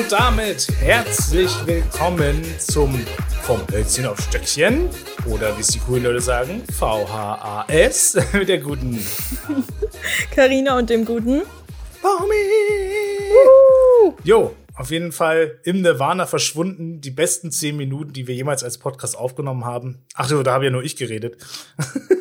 Und damit herzlich willkommen zum Vom Hölzchen auf Stöckchen oder wie es die coolen Leute sagen, VHAS mit der guten Karina und dem guten Baumi. Jo, auf jeden Fall im Nirvana verschwunden. Die besten zehn Minuten, die wir jemals als Podcast aufgenommen haben. Ach so, da habe ja nur ich geredet.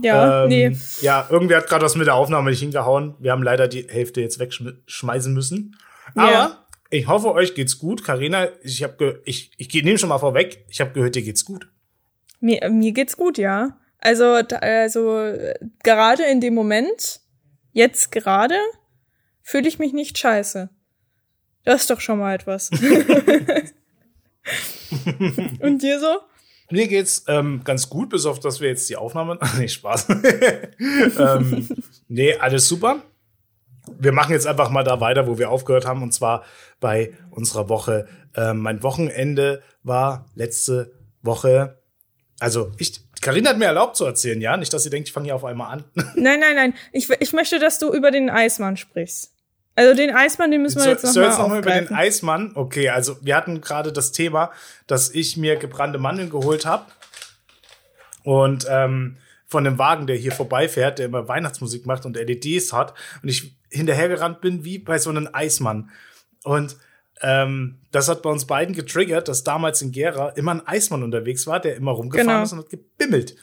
Ja, ähm, nee. Ja, irgendwie hat gerade was mit der Aufnahme nicht hingehauen. Wir haben leider die Hälfte jetzt wegschmeißen müssen. Aber Ja. ich hoffe, euch geht's gut. Karina, ich habe ich ich nehme schon mal vorweg. Ich habe gehört, dir geht's gut. Mir, mir geht's gut, ja. Also, also gerade in dem Moment, jetzt gerade, fühle ich mich nicht scheiße. Das ist doch schon mal etwas. und dir so? Mir geht's ähm, ganz gut, bis auf dass wir jetzt die Aufnahme. Ach, nee, Spaß. ähm, nee, alles super. Wir machen jetzt einfach mal da weiter, wo wir aufgehört haben, und zwar bei unserer Woche. Ähm, mein Wochenende war letzte Woche. Also, ich, Karina hat mir erlaubt zu erzählen, ja? Nicht, dass sie denkt, ich fange hier auf einmal an. Nein, nein, nein. Ich, ich möchte, dass du über den Eismann sprichst. Also den Eismann, den müssen wir jetzt noch soll mal jetzt noch mal über den. Eismann. Okay, also wir hatten gerade das Thema, dass ich mir gebrannte Mandeln geholt habe und ähm, von dem Wagen, der hier vorbeifährt, der immer Weihnachtsmusik macht und LEDs hat und ich hinterhergerannt bin wie bei so einem Eismann. Und ähm, das hat bei uns beiden getriggert, dass damals in Gera immer ein Eismann unterwegs war, der immer rumgefahren Genau. ist und hat gebimmelt.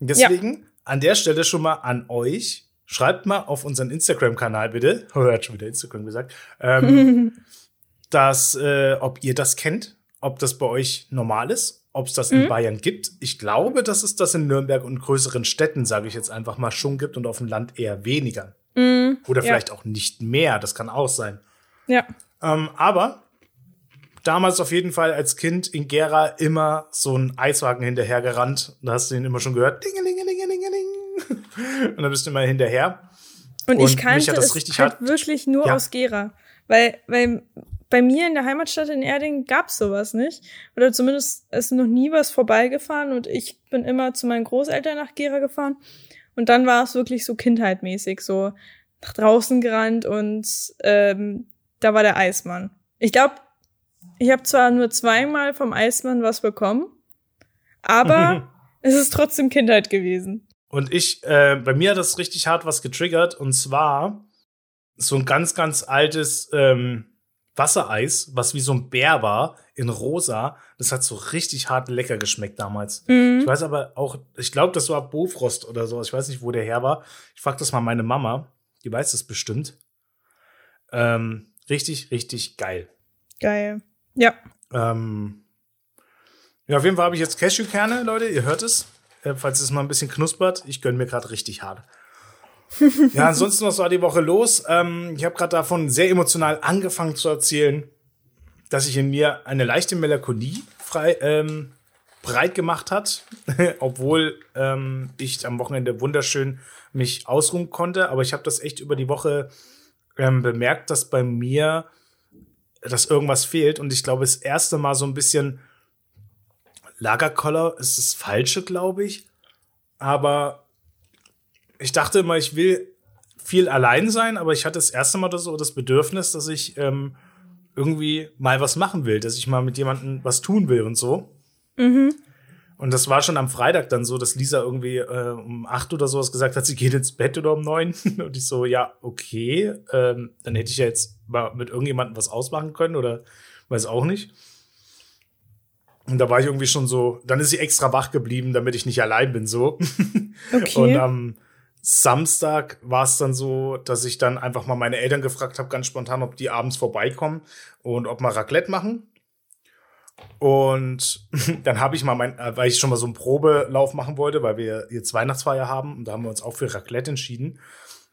Und deswegen an der Stelle schon mal an euch. Schreibt mal auf unseren Instagram-Kanal bitte. Oh, er hat schon wieder Instagram gesagt. Ähm, dass, äh, ob ihr das kennt, ob das bei euch normal ist, ob es das in Bayern gibt. Ich glaube, dass es das in Nürnberg und größeren Städten, sage ich jetzt einfach mal, schon gibt und auf dem Land eher weniger. Mm, Oder Ja. vielleicht auch nicht mehr. Das kann auch sein. ja. Ähm, aber damals auf jeden Fall als Kind in Gera immer so ein Eiswagen hinterhergerannt. Da hast du ihn immer schon gehört. Dingelingelingelingeling. Und dann bist du immer hinterher. Und, Und ich mich kannte hat das es richtig halt hart- wirklich nur Ja. aus Gera. Weil, weil bei mir in der Heimatstadt in Erding gab's sowas nicht. Oder zumindest ist noch nie was vorbeigefahren und ich bin immer zu meinen Großeltern nach Gera gefahren. Und dann war es wirklich so kindheitmäßig, so nach draußen gerannt und ähm, da war der Eismann. Ich glaube, ich habe zwar nur zweimal vom Eismann was bekommen, aber es ist trotzdem Kindheit gewesen. Und ich, äh, bei mir hat das richtig hart was getriggert. Und zwar so ein ganz, ganz altes ähm, Wassereis, was wie so ein Bär war, in rosa. Das hat so richtig hart lecker geschmeckt damals. Mhm. Ich weiß aber auch, ich glaube, das war Bofrost oder so. Ich weiß nicht, wo der her war. Ich frag das mal meine Mama. Die weiß das bestimmt. Ähm, richtig, richtig geil. Geil. Ja. Ähm, ja, auf jeden Fall habe ich jetzt Cashewkerne, Leute. Ihr hört es. Äh, falls es mal ein bisschen knuspert. Ich gönne mir gerade richtig hart. ja, ansonsten, was war die Woche los? Ähm, ich habe gerade davon sehr emotional angefangen zu erzählen, dass sich in mir eine leichte Melancholie frei, ähm, breit gemacht hat, obwohl ähm, ich am Wochenende wunderschön mich ausruhen konnte. Aber ich habe das echt über die Woche ähm, bemerkt, dass bei mir dass irgendwas fehlt. Und ich glaube, das erste Mal so ein bisschen Lagerkoller ist das Falsche, glaube ich. Aber ich dachte immer, ich will viel allein sein, aber ich hatte das erste Mal so das Bedürfnis, dass ich ähm, irgendwie mal was machen will, dass ich mal mit jemandem was tun will und so. Mhm. Und das war schon am Freitag dann so, dass Lisa irgendwie äh, um acht oder sowas gesagt hat, sie geht ins Bett oder um neun. Und ich so, ja, okay, ähm, dann hätte ich ja jetzt mal mit irgendjemandem was ausmachen können oder weiß auch nicht. Und da war ich irgendwie schon so, dann ist sie extra wach geblieben, damit ich nicht allein bin, so. Okay. Und am Samstag war es dann so, dass ich dann einfach mal meine Eltern gefragt habe, ganz spontan, ob die abends vorbeikommen und ob wir Raclette machen. Und dann habe ich mal mein, äh, weil ich schon mal so einen Probelauf machen wollte, weil wir jetzt Weihnachtsfeier haben und da haben wir uns auch für Raclette entschieden.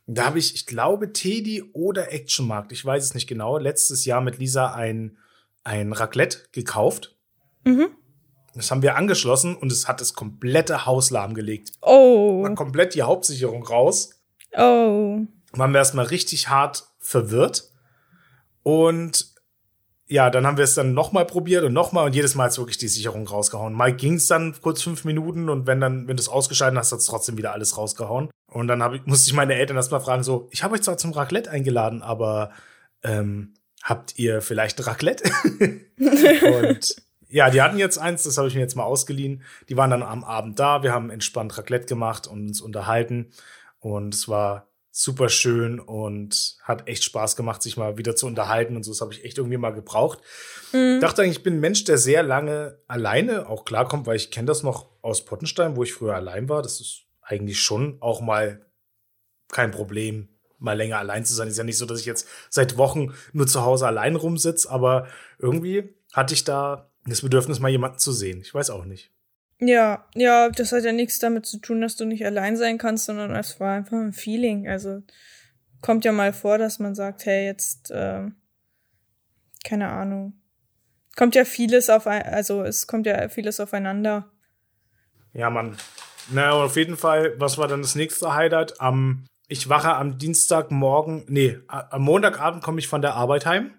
Und da habe ich, ich glaube, Teddy oder Actionmarkt, ich weiß es nicht genau, letztes Jahr mit Lisa ein, ein Raclette gekauft. Mhm. Das haben wir angeschlossen und es hat das komplette Haus lahmgelegt. Oh. War komplett die Hauptsicherung raus. Oh. Waren wir erstmal richtig hart verwirrt. Und ja, dann haben wir es dann nochmal probiert und nochmal und jedes Mal ist wirklich die Sicherung rausgehauen. Mal ging es dann kurz fünf Minuten und wenn dann, wenn du es ausgeschaltet hast, hat es trotzdem wieder alles rausgehauen. Und dann hab ich, musste ich meine Eltern erstmal fragen, so, ich habe euch zwar zum Raclette eingeladen, aber ähm, habt ihr vielleicht Raclette? und ja, die hatten jetzt eins, das habe ich mir jetzt mal ausgeliehen. Die waren dann am Abend da, wir haben entspannt Raclette gemacht und uns unterhalten. Und es war super schön und hat echt Spaß gemacht, sich mal wieder zu unterhalten und so. Das habe ich echt irgendwie mal gebraucht. Mhm. Dachte eigentlich, ich bin ein Mensch, der sehr lange alleine auch klarkommt, weil ich kenne das noch aus Pottenstein, wo ich früher allein war. Das ist eigentlich schon auch mal kein Problem, mal länger allein zu sein. Ist ja nicht so, dass ich jetzt seit Wochen nur zu Hause allein rumsitze, aber irgendwie hatte ich da das Bedürfnis, mal jemanden zu sehen. Ich weiß auch nicht. Ja, ja, das hat ja nichts damit zu tun, dass du nicht allein sein kannst, sondern es war einfach ein Feeling. Also kommt ja mal vor, dass man sagt, hey, jetzt, äh, keine Ahnung. Kommt ja vieles auf, also es kommt ja vieles aufeinander. Ja, Mann. Na, auf jeden Fall, was war dann das nächste Highlight? Am, ich wache am Dienstagmorgen, nee, am Montagabend komme ich von der Arbeit heim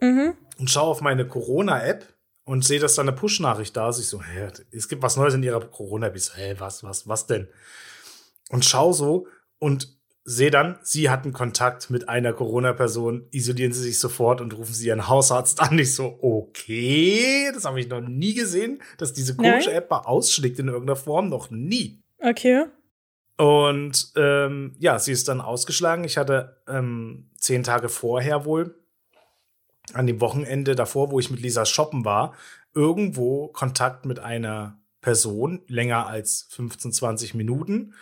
mhm. und schaue auf meine Corona-App und sehe, dass da eine Push-Nachricht da ist. Ich so, hä, es gibt was Neues in ihrer Corona-App. Ich so, hä, was, was, was denn? Und schau so und sehe dann, sie hatten Kontakt mit einer Corona-Person, isolieren sie sich sofort und rufen sie ihren Hausarzt an. Ich so, okay, das habe ich noch nie gesehen, dass diese komische App mal ausschlägt in irgendeiner Form, noch nie. Okay. Und ähm, ja, sie ist dann ausgeschlagen. Ich hatte ähm, zehn Tage vorher wohl an dem Wochenende davor, wo ich mit Lisa shoppen war, irgendwo Kontakt mit einer Person, länger als 15, 20 Minuten.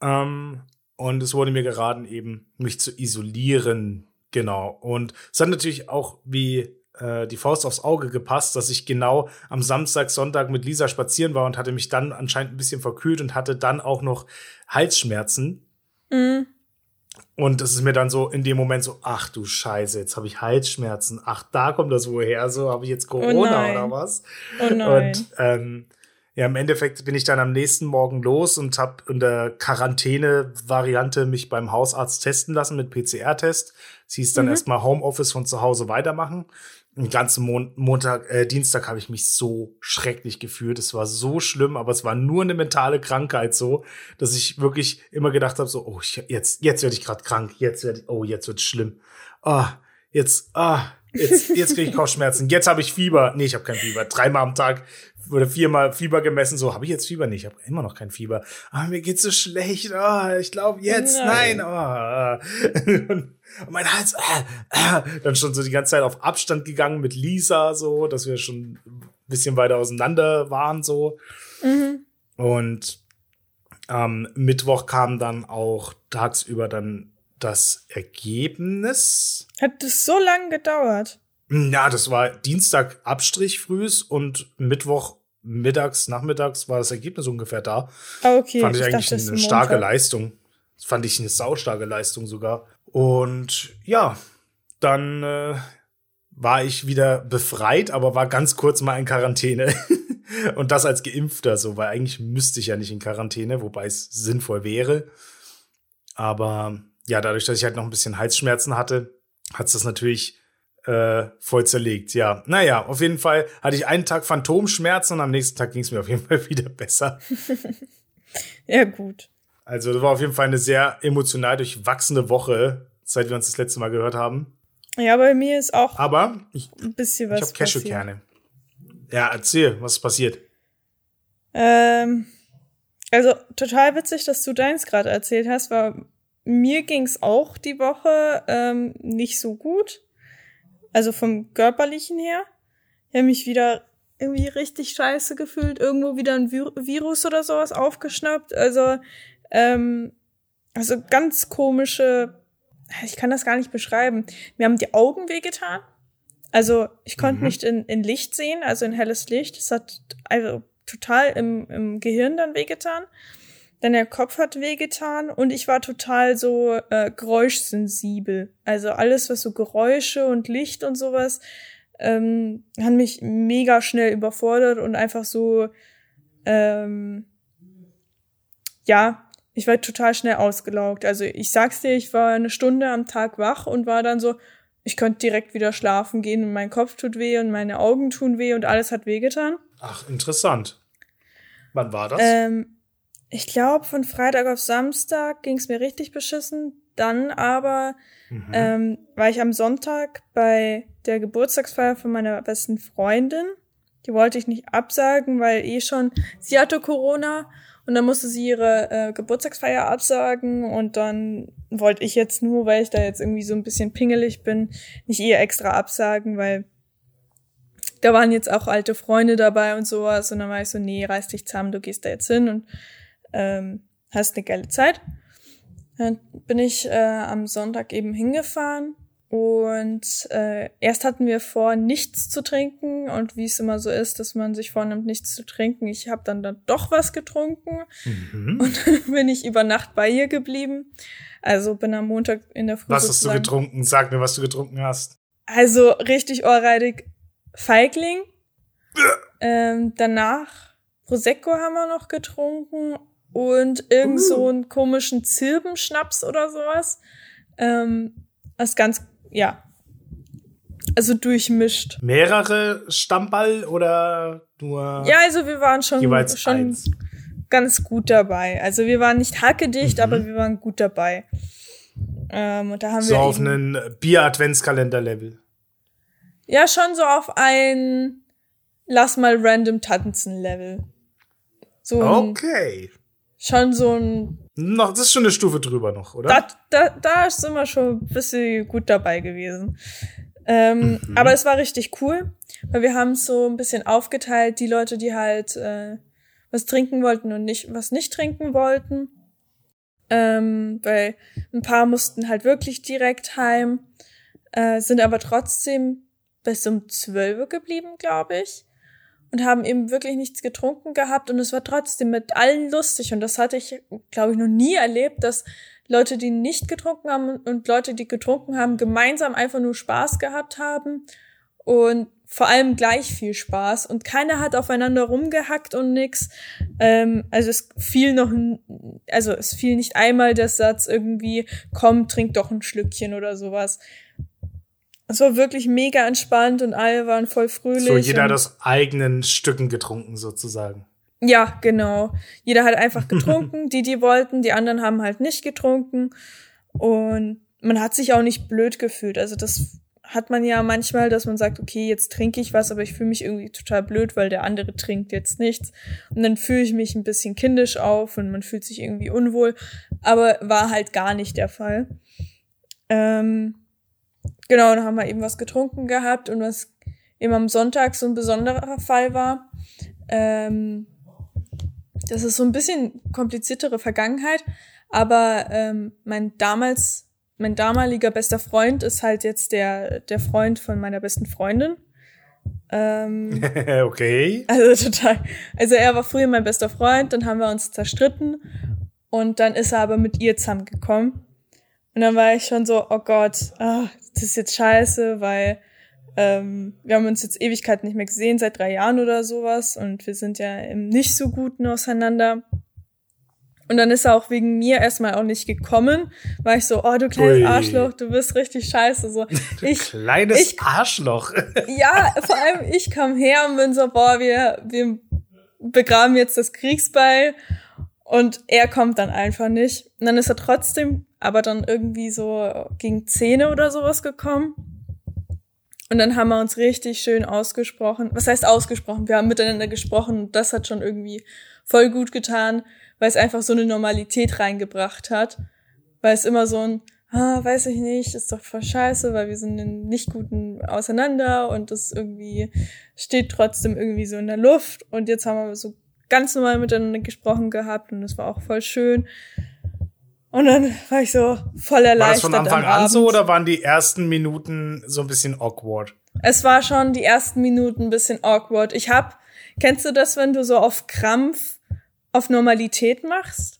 Ähm, und es wurde mir geraten, eben mich zu isolieren. Genau. Und es hat natürlich auch wie äh, die Faust aufs Auge gepasst, dass ich genau am Samstag, Sonntag mit Lisa spazieren war und hatte mich dann anscheinend ein bisschen verkühlt und hatte dann auch noch Halsschmerzen. Mhm. Und das ist mir dann so in dem Moment so, ach du Scheiße, jetzt habe ich Halsschmerzen. Ach, da kommt das woher. So habe ich jetzt oh Corona oh oder was? Oh nein. Und ähm, ja, im Endeffekt bin ich dann am nächsten Morgen los und habe in der Quarantäne-Variante mich beim Hausarzt testen lassen mit PCR-Test. Sie hieß dann mhm. erstmal Homeoffice von zu Hause weitermachen den ganzen Mon Montag, äh, Dienstag habe ich mich so schrecklich gefühlt. Es war so schlimm, aber es war nur eine mentale Krankheit so, dass ich wirklich immer gedacht habe, so, oh, ich, jetzt, jetzt werde ich gerade krank, jetzt werde ich, oh, jetzt wird's schlimm. Ah, jetzt, ah, jetzt, jetzt kriege ich Kopfschmerzen. Jetzt habe ich Fieber. Nee, ich habe kein Fieber. Dreimal am Tag wurde viermal Fieber gemessen. So, habe ich jetzt Fieber? Nee, ich habe immer noch kein Fieber. Ah, mir geht's so schlecht. Ah, ich glaube jetzt, nein. nein. Ah. Und mein Hals, äh, äh, dann schon so die ganze Zeit auf Abstand gegangen mit Lisa, so, dass wir schon ein bisschen weiter auseinander waren, so. Mhm. Und am Mittwoch kam dann auch tagsüber dann das Ergebnis. Hat das so lange gedauert? Ja, das war Dienstag Abstrich frühs und Mittwoch mittags, nachmittags war das Ergebnis ungefähr da. Ah, okay. Fand ich, ich eigentlich dachte, eine starke Leistung. Das fand ich eine saustarke Leistung sogar. Und ja, dann äh, war ich wieder befreit, aber war ganz kurz mal in Quarantäne. und das als Geimpfter, so, weil eigentlich müsste ich ja nicht in Quarantäne, wobei es sinnvoll wäre. Aber ja, dadurch, dass ich halt noch ein bisschen Halsschmerzen hatte, hat es das natürlich äh, voll zerlegt. Ja, naja, auf jeden Fall hatte ich einen Tag Phantomschmerzen und am nächsten Tag ging es mir auf jeden Fall wieder besser. ja, gut. Also, das war auf jeden Fall eine sehr emotional durchwachsene Woche, seit wir uns das letzte Mal gehört haben. Ja, bei mir ist auch Aber ich, ein bisschen was. Ich habe Cashewkerne. Ja, erzähl, was ist passiert? Ähm, also total witzig, dass du deins gerade erzählt hast, weil mir ging's auch die Woche ähm, nicht so gut. Also vom körperlichen her. Ich habe mich wieder irgendwie richtig scheiße gefühlt, irgendwo wieder ein Virus oder sowas aufgeschnappt. Also ähm, also ganz komische, ich kann das gar nicht beschreiben. Mir haben die Augen wehgetan. Also ich konnte mhm. nicht in, in Licht sehen, also in helles Licht. Das hat also total im, im Gehirn dann wehgetan. Dann der Kopf hat wehgetan und ich war total so äh, geräuschsensibel. Also alles, was so Geräusche und Licht und sowas, ähm, hat mich mega schnell überfordert und einfach so, ähm, ja, ich war total schnell ausgelaugt. Also ich sag's dir, ich war eine Stunde am Tag wach und war dann so, ich konnte direkt wieder schlafen gehen und mein Kopf tut weh und meine Augen tun weh und alles hat wehgetan. Ach, interessant. Wann war das? Ähm, ich glaube, von Freitag auf Samstag ging's mir richtig beschissen. dann aber mhm. ähm, war ich am Sonntag bei der Geburtstagsfeier von meiner besten Freundin. Die wollte ich nicht absagen, weil eh schon, sie hatte Corona und dann musste sie ihre äh, Geburtstagsfeier absagen und dann wollte ich jetzt nur, weil ich da jetzt irgendwie so ein bisschen pingelig bin, nicht ihr extra absagen, weil da waren jetzt auch alte Freunde dabei und sowas und dann war ich so, nee, reiß dich zusammen, du gehst da jetzt hin und ähm, hast eine geile Zeit. Dann bin ich äh, am Sonntag eben hingefahren und äh, erst hatten wir vor, nichts zu trinken und wie es immer so ist, dass man sich vornimmt, nichts zu trinken. Ich habe dann, dann doch was getrunken mhm. und dann bin ich über Nacht bei ihr geblieben. Also bin am Montag in der Früh. Was hast du getrunken? Sag mir, was du getrunken hast. Also richtig ohrreidig Feigling. ähm, danach Prosecco haben wir noch getrunken und irgend uh. so einen komischen Zirbenschnaps oder sowas. Ähm, das ganz, ja. Also durchmischt. Mehrere Stammball oder nur? Ja, also wir waren schon, schon eins. ganz gut dabei. Also wir waren nicht hackedicht, mhm. aber wir waren gut dabei. Ähm, und da haben so wir auf einen Bier-Adventskalender-Level. Ja, schon so auf ein Lass mal random tanzen Level. So okay. Schon so ein. Noch, das ist schon eine Stufe drüber noch, oder? Da, da, da ist immer schon ein bisschen gut dabei gewesen. Ähm, mhm. Aber es war richtig cool, weil wir haben es so ein bisschen aufgeteilt, die Leute, die halt äh, was trinken wollten und nicht was nicht trinken wollten. Ähm, weil ein paar mussten halt wirklich direkt heim, äh, sind aber trotzdem bis um zwölf geblieben, glaube ich. Und haben eben wirklich nichts getrunken gehabt und es war trotzdem mit allen lustig. Und das hatte ich, glaube ich, noch nie erlebt, dass Leute, die nicht getrunken haben und Leute, die getrunken haben, gemeinsam einfach nur Spaß gehabt haben und vor allem gleich viel Spaß und keiner hat aufeinander rumgehackt und nix. Ähm, also es fiel noch, also es fiel nicht einmal der Satz irgendwie, komm, trink doch ein Schlückchen oder sowas. Es war wirklich mega entspannt und alle waren voll fröhlich. So, jeder hat aus eigenen Stücken getrunken, sozusagen. Ja, genau. Jeder hat einfach getrunken, die, die wollten, die anderen haben halt nicht getrunken. Und man hat sich auch nicht blöd gefühlt. Also das hat man ja manchmal, dass man sagt, okay, jetzt trinke ich was, aber ich fühle mich irgendwie total blöd, weil der andere trinkt jetzt nichts. Und dann fühle ich mich ein bisschen kindisch auf und man fühlt sich irgendwie unwohl. Aber war halt gar nicht der Fall. Ähm, genau, dann haben wir eben was getrunken gehabt und was eben am Sonntag so ein besonderer Fall war. Ähm, das ist so ein bisschen kompliziertere Vergangenheit, aber ähm, mein damals, mein damaliger bester Freund ist halt jetzt der, der Freund von meiner besten Freundin. Ähm, okay. Also total. Also er war früher mein bester Freund, dann haben wir uns zerstritten und dann ist er aber mit ihr zusammengekommen. Und dann war ich schon so, oh Gott, ah, das ist jetzt scheiße, weil ähm, wir haben uns jetzt Ewigkeiten nicht mehr gesehen, seit drei Jahren oder sowas. Und wir sind ja im nicht so guten auseinander. Und dann ist er auch wegen mir erstmal auch nicht gekommen, war ich so, oh du kleines Ui. Arschloch, du bist richtig scheiße. So, ich, kleines ich, Arschloch. ja, vor allem ich kam her und bin so, boah, wir, wir begraben jetzt das Kriegsbeil und er kommt dann einfach nicht. Und dann ist er trotzdem aber dann irgendwie so gegen Zähne oder sowas gekommen. Und dann haben wir uns richtig schön ausgesprochen. Was heißt ausgesprochen? Wir haben miteinander gesprochen und das hat schon irgendwie voll gut getan, weil es einfach so eine Normalität reingebracht hat. Weil es immer so ein, ah, weiß ich nicht, ist doch voll scheiße, weil wir sind in nicht guten auseinander und das irgendwie steht trotzdem irgendwie so in der Luft. Und jetzt haben wir so ganz normal miteinander gesprochen gehabt und es war auch voll schön. Und dann war ich so voll erleichtert. War das von Anfang an so oder waren die ersten Minuten so ein bisschen awkward? Es war schon die ersten Minuten ein bisschen awkward. Ich hab, kennst du das, wenn du so auf Krampf auf Normalität machst?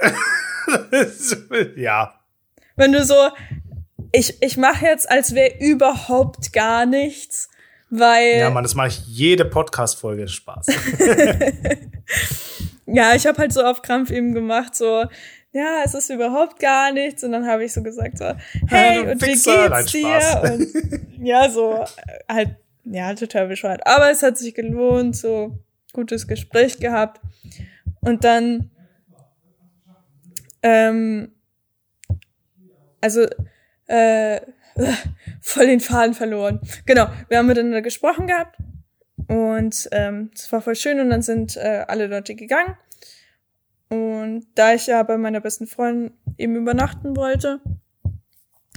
ja. Wenn du so, ich, ich mache jetzt, als wäre überhaupt gar nichts, weil. Ja, man, das mache ich jede Podcast-Folge Spaß. ja, ich habe halt so auf Krampf eben gemacht, so, ja, es ist überhaupt gar nichts. Und dann habe ich so gesagt, so, hey, ja, und wie geht's dir? Und ja, so, halt, ja, total bescheuert. Aber es hat sich gelohnt, so gutes Gespräch gehabt. Und dann ähm, also äh, voll den Faden verloren. Genau, wir haben miteinander gesprochen gehabt und ähm, es war voll schön und dann sind äh, alle Leute gegangen. Und da ich ja bei meiner besten Freundin eben übernachten wollte,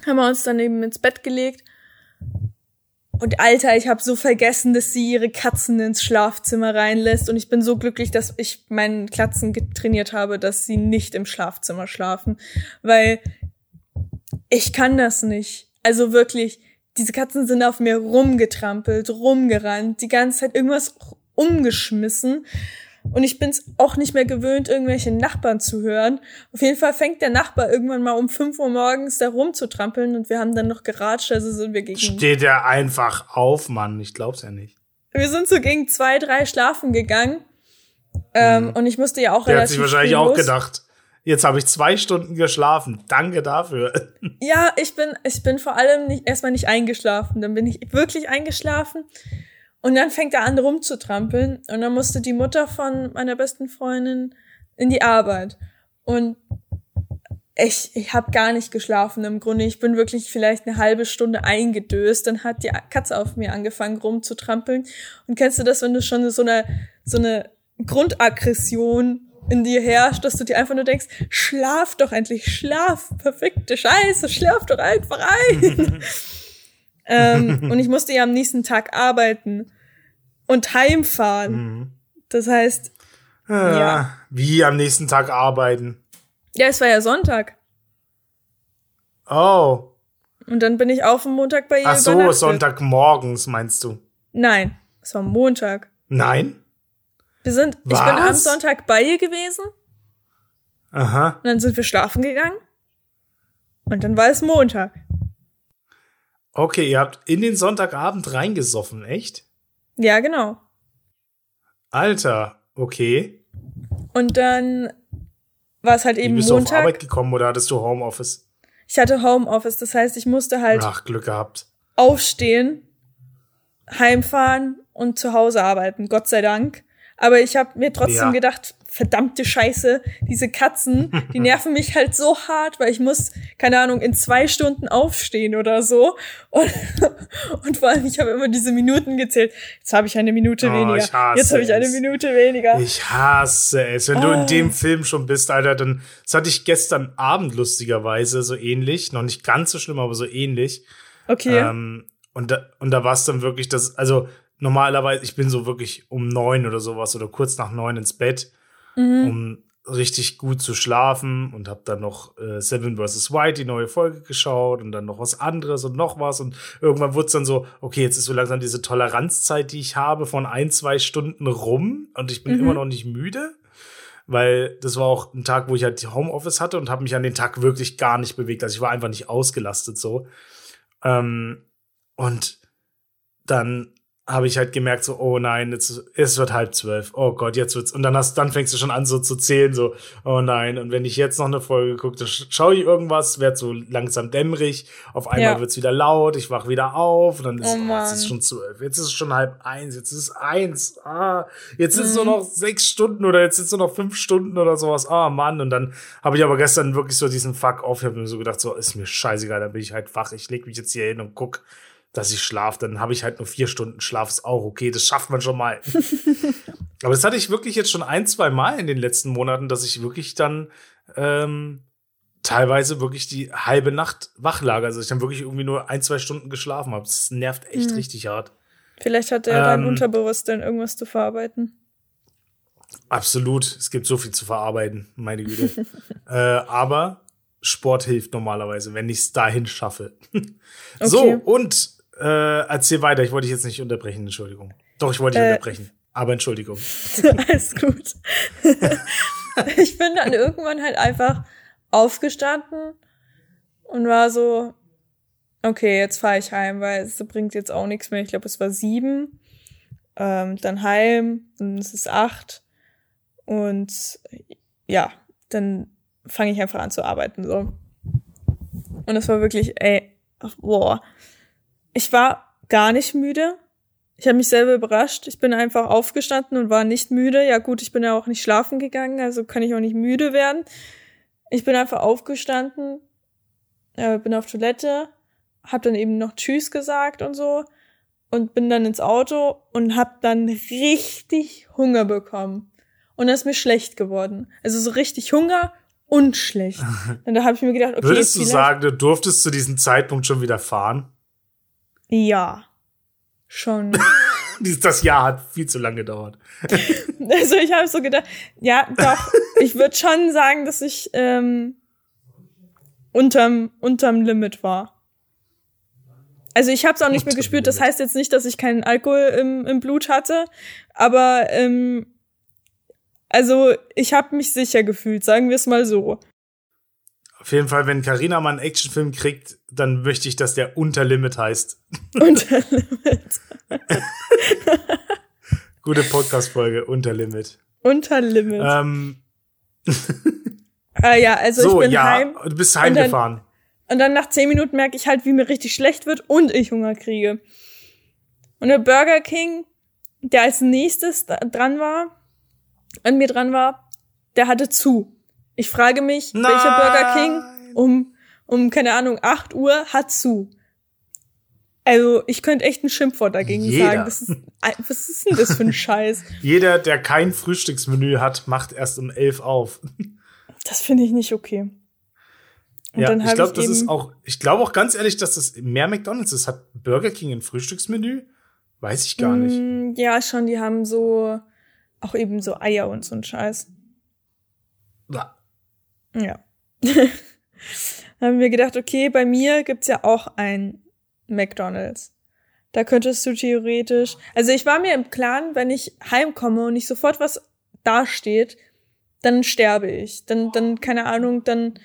haben wir uns dann eben ins Bett gelegt. Und Alter, ich habe so vergessen, dass sie ihre Katzen ins Schlafzimmer reinlässt. Und ich bin so glücklich, dass ich meinen Katzen getrainiert habe, dass sie nicht im Schlafzimmer schlafen. Weil ich kann das nicht. Also wirklich, diese Katzen sind auf mir rumgetrampelt, rumgerannt, die ganze Zeit irgendwas umgeschmissen. Und ich bin's auch nicht mehr gewöhnt, irgendwelche Nachbarn zu hören. Auf jeden Fall fängt der Nachbar irgendwann mal um 5 Uhr morgens da rumzutrampeln und wir haben dann noch geratscht, also sind wir gegen. Steht er einfach auf, Mann. Ich glaub's ja nicht. Wir sind so gegen zwei, drei schlafen gegangen. Ähm, hm. Und ich musste ja auch Der hat sich wahrscheinlich auch gedacht. Jetzt habe ich zwei Stunden geschlafen. Danke dafür. Ja, ich bin, ich bin vor allem nicht, erstmal nicht eingeschlafen. Dann bin ich wirklich eingeschlafen. Und dann fängt er an rumzutrampeln. Und dann musste die Mutter von meiner besten Freundin in die Arbeit. Und ich, ich habe gar nicht geschlafen im Grunde. Ich bin wirklich vielleicht eine halbe Stunde eingedöst. Dann hat die Katze auf mir angefangen rumzutrampeln. Und kennst du das, wenn du schon so eine, so eine Grundaggression in dir herrscht, dass du dir einfach nur denkst, schlaf doch endlich, schlaf, perfekte Scheiße, schlaf doch einfach ein. ähm, und ich musste ja am nächsten Tag arbeiten und heimfahren. Mhm. Das heißt, ja, ja. Wie am nächsten Tag arbeiten? Ja, es war ja Sonntag. Oh. Und dann bin ich auf dem Montag bei ihr. Ach so, Sonntagmorgens meinst du? Nein, es war Montag. Nein? Wir sind, Was? ich bin am Sonntag bei ihr gewesen. Aha. Und dann sind wir schlafen gegangen. Und dann war es Montag. Okay, ihr habt in den Sonntagabend reingesoffen, echt? Ja, genau. Alter, okay. Und dann war es halt eben Wie bist Montag. du auf Arbeit gekommen oder hattest du Homeoffice? Ich hatte Homeoffice, das heißt, ich musste halt Ach, Glück gehabt. aufstehen, heimfahren und zu Hause arbeiten, Gott sei Dank. Aber ich habe mir trotzdem ja. gedacht, verdammte Scheiße, diese Katzen, die nerven mich halt so hart, weil ich muss, keine Ahnung, in zwei Stunden aufstehen oder so. Und, und vor allem, ich habe immer diese Minuten gezählt. Jetzt habe ich eine Minute oh, weniger. Jetzt habe ich eine Minute weniger. Ich hasse es. Wenn oh. du in dem Film schon bist, Alter, dann, das hatte ich gestern Abend lustigerweise so ähnlich. Noch nicht ganz so schlimm, aber so ähnlich. Okay. Ähm, und da, und da war es dann wirklich das, also normalerweise, ich bin so wirklich um neun oder sowas oder kurz nach neun ins Bett, mhm. um richtig gut zu schlafen und habe dann noch äh, Seven vs. White, die neue Folge geschaut und dann noch was anderes und noch was und irgendwann wurde es dann so, okay, jetzt ist so langsam diese Toleranzzeit, die ich habe, von ein, zwei Stunden rum und ich bin mhm. immer noch nicht müde, weil das war auch ein Tag, wo ich halt Homeoffice hatte und habe mich an den Tag wirklich gar nicht bewegt, also ich war einfach nicht ausgelastet so ähm, und dann habe ich halt gemerkt, so, oh nein, jetzt, es wird halb zwölf. Oh Gott, jetzt wird's. Und dann hast, dann fängst du schon an, so zu zählen, so, oh nein. Und wenn ich jetzt noch eine Folge gucke, dann schaue ich irgendwas, wird so langsam dämmerig. Auf einmal ja. wird's wieder laut, ich wach wieder auf, und dann ist, oh, oh es ist schon zwölf. Jetzt ist es schon halb eins, jetzt ist es eins. Ah, jetzt mhm. ist es nur noch sechs Stunden oder jetzt ist es nur noch fünf Stunden oder sowas. Ah, Mann. Und dann habe ich aber gestern wirklich so diesen Fuck auf. Ich habe mir so gedacht, so, ist mir scheißegal, dann bin ich halt wach. Ich leg mich jetzt hier hin und guck dass ich schlafe, dann habe ich halt nur vier Stunden Schlaf, ist auch okay, das schafft man schon mal. Aber das hatte ich wirklich jetzt schon ein, zwei Mal in den letzten Monaten, dass ich wirklich dann ähm, teilweise wirklich die halbe Nacht wach lag. Also ich dann wirklich irgendwie nur ein, zwei Stunden geschlafen habe. Das nervt echt mhm. richtig hart. Vielleicht hat er ähm, dein Unterbewusstsein irgendwas zu verarbeiten. Absolut. Es gibt so viel zu verarbeiten, meine Güte. äh, aber Sport hilft normalerweise, wenn ich es dahin schaffe. so, okay. und äh, erzähl weiter, ich wollte dich jetzt nicht unterbrechen, Entschuldigung. Doch, ich wollte dich äh, unterbrechen. Aber Entschuldigung. Alles gut. ich bin dann irgendwann halt einfach aufgestanden und war so, okay, jetzt fahre ich heim, weil es bringt jetzt auch nichts mehr. Ich glaube, es war sieben. Ähm, dann heim, dann ist es acht. Und ja, dann fange ich einfach an zu arbeiten. so. Und es war wirklich, ey, boah, ich war gar nicht müde. Ich habe mich selber überrascht. Ich bin einfach aufgestanden und war nicht müde. Ja gut, ich bin ja auch nicht schlafen gegangen, also kann ich auch nicht müde werden. Ich bin einfach aufgestanden, äh, bin auf Toilette, hab dann eben noch Tschüss gesagt und so und bin dann ins Auto und hab dann richtig Hunger bekommen. Und dann ist mir schlecht geworden. Also so richtig Hunger und schlecht. Und da habe ich mir gedacht, okay. Würdest du sagen, du durftest zu diesem Zeitpunkt schon wieder fahren? Ja. Schon. das Jahr hat viel zu lange gedauert. also ich habe so gedacht, ja, doch, ich würde schon sagen, dass ich ähm, unterm, unterm Limit war. Also ich habe es auch nicht mehr gespürt. Das heißt jetzt nicht, dass ich keinen Alkohol im, im Blut hatte, aber ähm, also ich habe mich sicher gefühlt, sagen wir es mal so. Auf jeden Fall, wenn Karina mal einen Actionfilm kriegt, dann möchte ich, dass der Unterlimit heißt. Unterlimit. Gute Podcast-Folge, Unterlimit. Unterlimit. Ähm. ah ja, also so, ich bin ja, heim. Du bist heimgefahren. Und dann, und dann nach zehn Minuten merke ich halt, wie mir richtig schlecht wird und ich Hunger kriege. Und der Burger King, der als nächstes dran war, an mir dran war, der hatte zu. Ich frage mich, Nein. welcher Burger King um, um, keine Ahnung, 8 Uhr hat zu. Also, ich könnte echt ein Schimpfwort dagegen Jeder. sagen. Das ist, was ist denn das für ein Scheiß? Jeder, der kein Frühstücksmenü hat, macht erst um 11 auf. Das finde ich nicht okay. Und ja, ich glaube, das ist auch, ich glaube auch ganz ehrlich, dass das mehr McDonalds ist. Hat Burger King ein Frühstücksmenü? Weiß ich gar nicht. Mm, ja, schon, die haben so, auch eben so Eier und so ein Scheiß. Ja. haben wir gedacht, okay, bei mir gibt's ja auch ein McDonald's. Da könntest du theoretisch, also ich war mir im Klaren, wenn ich heimkomme und nicht sofort was dasteht, dann sterbe ich. Dann, dann, keine Ahnung, dann,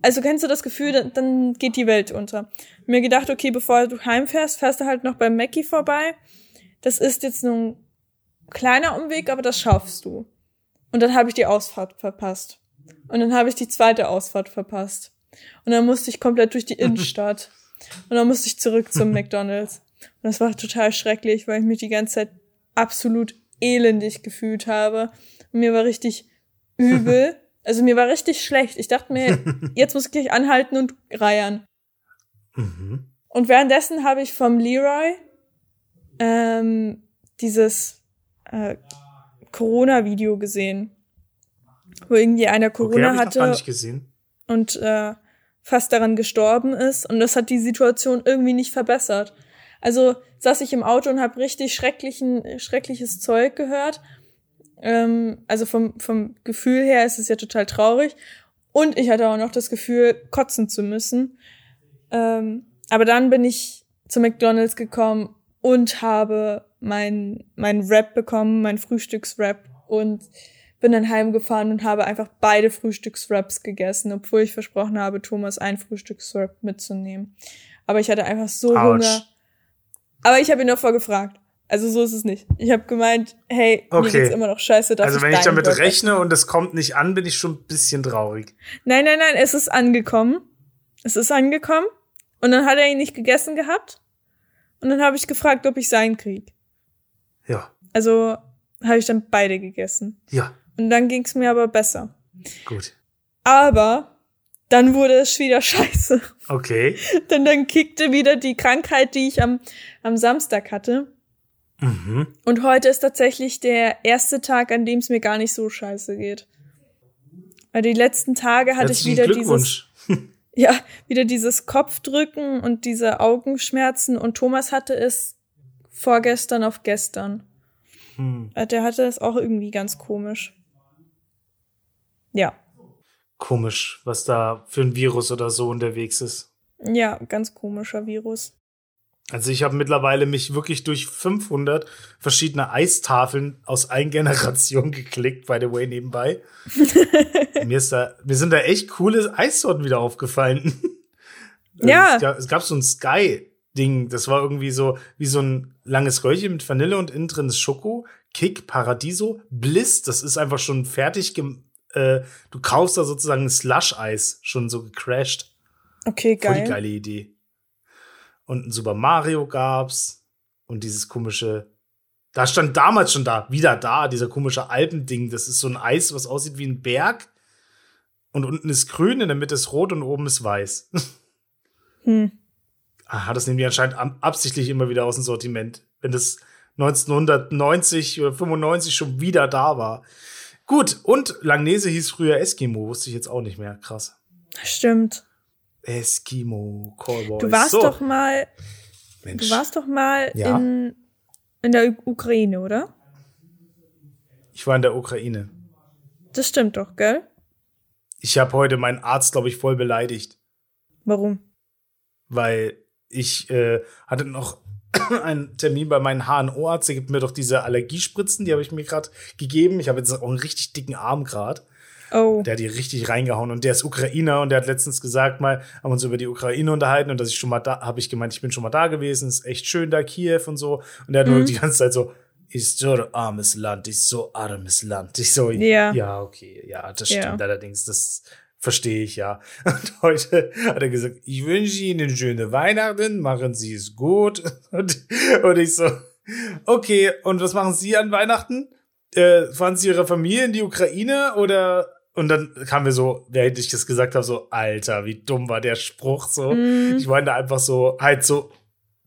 also kennst du das Gefühl, dann, dann geht die Welt unter. Mir gedacht, okay, bevor du heimfährst, fährst du halt noch beim Mackie vorbei. Das ist jetzt nur ein kleiner Umweg, aber das schaffst du. Und dann habe ich die Ausfahrt verpasst. Und dann habe ich die zweite Ausfahrt verpasst. Und dann musste ich komplett durch die Innenstadt. Und dann musste ich zurück zum McDonald's. Und das war total schrecklich, weil ich mich die ganze Zeit absolut elendig gefühlt habe. Und mir war richtig übel. Also mir war richtig schlecht. Ich dachte mir, jetzt muss ich gleich anhalten und reiern. Mhm. Und währenddessen habe ich vom Leroy ähm, dieses äh, Corona-Video gesehen, wo irgendwie einer Corona okay, hatte. Noch gar nicht gesehen. Und äh, fast daran gestorben ist und das hat die Situation irgendwie nicht verbessert. Also saß ich im Auto und habe richtig schrecklichen, schreckliches Zeug gehört. Ähm, also vom, vom Gefühl her ist es ja total traurig. Und ich hatte auch noch das Gefühl, kotzen zu müssen. Ähm, aber dann bin ich zu McDonald's gekommen und habe mein, mein Rap bekommen, mein Frühstücksrap und bin dann heimgefahren und habe einfach beide Frühstückswraps gegessen, obwohl ich versprochen habe, Thomas ein Frühstückswrap mitzunehmen. Aber ich hatte einfach so Ouch. Hunger. Aber ich habe ihn davor gefragt. Also so ist es nicht. Ich habe gemeint, hey, okay. mir geht's immer noch scheiße. Dass also wenn ich damit rechne und es kommt nicht an, bin ich schon ein bisschen traurig. Nein, nein, nein, es ist angekommen. Es ist angekommen. Und dann hat er ihn nicht gegessen gehabt. Und dann habe ich gefragt, ob ich seinen krieg. Ja. Also habe ich dann beide gegessen. Ja. Und dann ging es mir aber besser. Gut. Aber dann wurde es wieder scheiße. Okay. Denn dann kickte wieder die Krankheit, die ich am, am Samstag hatte. Mhm. Und heute ist tatsächlich der erste Tag, an dem es mir gar nicht so scheiße geht. Weil die letzten Tage hatte ich wieder dieses. ja, wieder dieses Kopfdrücken und diese Augenschmerzen. Und Thomas hatte es vorgestern auf gestern. Hm. Äh, der hatte es auch irgendwie ganz komisch. Ja. Komisch, was da für ein Virus oder so unterwegs ist. Ja, ganz komischer Virus. Also ich habe mittlerweile mich wirklich durch 500 verschiedene Eistafeln aus ein Generation geklickt, by the way, nebenbei. mir, ist da, mir sind da echt coole Eissorten wieder aufgefallen. Ja. Es gab, es gab so ein Sky-Ding, das war irgendwie so wie so ein langes Röllchen mit Vanille und innen drin ist Schoko. Kick, Paradiso, Bliss, das ist einfach schon fertig äh, du kaufst da sozusagen ein Slush-Eis, schon so gecrashed. Okay, geil. Voll die geile Idee. Und ein Super Mario gab's. Und dieses komische, da stand damals schon da, wieder da, dieser komische Alpending. Das ist so ein Eis, was aussieht wie ein Berg. Und unten ist grün, in der Mitte ist rot und oben ist weiß. Hm. Aha, das nehmen die anscheinend absichtlich immer wieder aus dem Sortiment. Wenn das 1990 oder 95 schon wieder da war. Gut, und Langnese hieß früher Eskimo, wusste ich jetzt auch nicht mehr. Krass. Stimmt. Eskimo, Callboys. Du warst so, doch mal, Mensch. du warst doch mal Ja. in, in der Ukraine, oder? Ich war in der Ukraine. Das stimmt doch, gell? Ich habe heute meinen Arzt, glaube ich, voll beleidigt, Warum? weil ich äh, hatte noch einen Termin bei meinem HNO-Arzt. Der gibt mir doch diese Allergiespritzen, die habe ich mir gerade gegeben. Ich habe jetzt auch einen richtig dicken Arm gerade. Oh. Der hat die richtig reingehauen und der ist Ukrainer und der hat letztens gesagt mal, haben uns über die Ukraine unterhalten und dass ich schon mal da, habe ich gemeint, ich bin schon mal da gewesen, ist echt schön da, Kiew und so. Und der hat nur die ganze Zeit so, ist so ein armes Land, ist so armes Land. Ich so, Ja. ja, okay, ja, das Ja. stimmt allerdings, das verstehe ich ja. Und heute hat er gesagt, ich wünsche Ihnen schöne Weihnachten, machen Sie es gut. Und, und ich so, okay, und was machen Sie an Weihnachten? Äh, fahren Sie Ihre Familie in die Ukraine oder und dann kam mir so, während ich das gesagt habe, so, Alter, wie dumm war der Spruch so. Mhm. Ich meine einfach so, halt so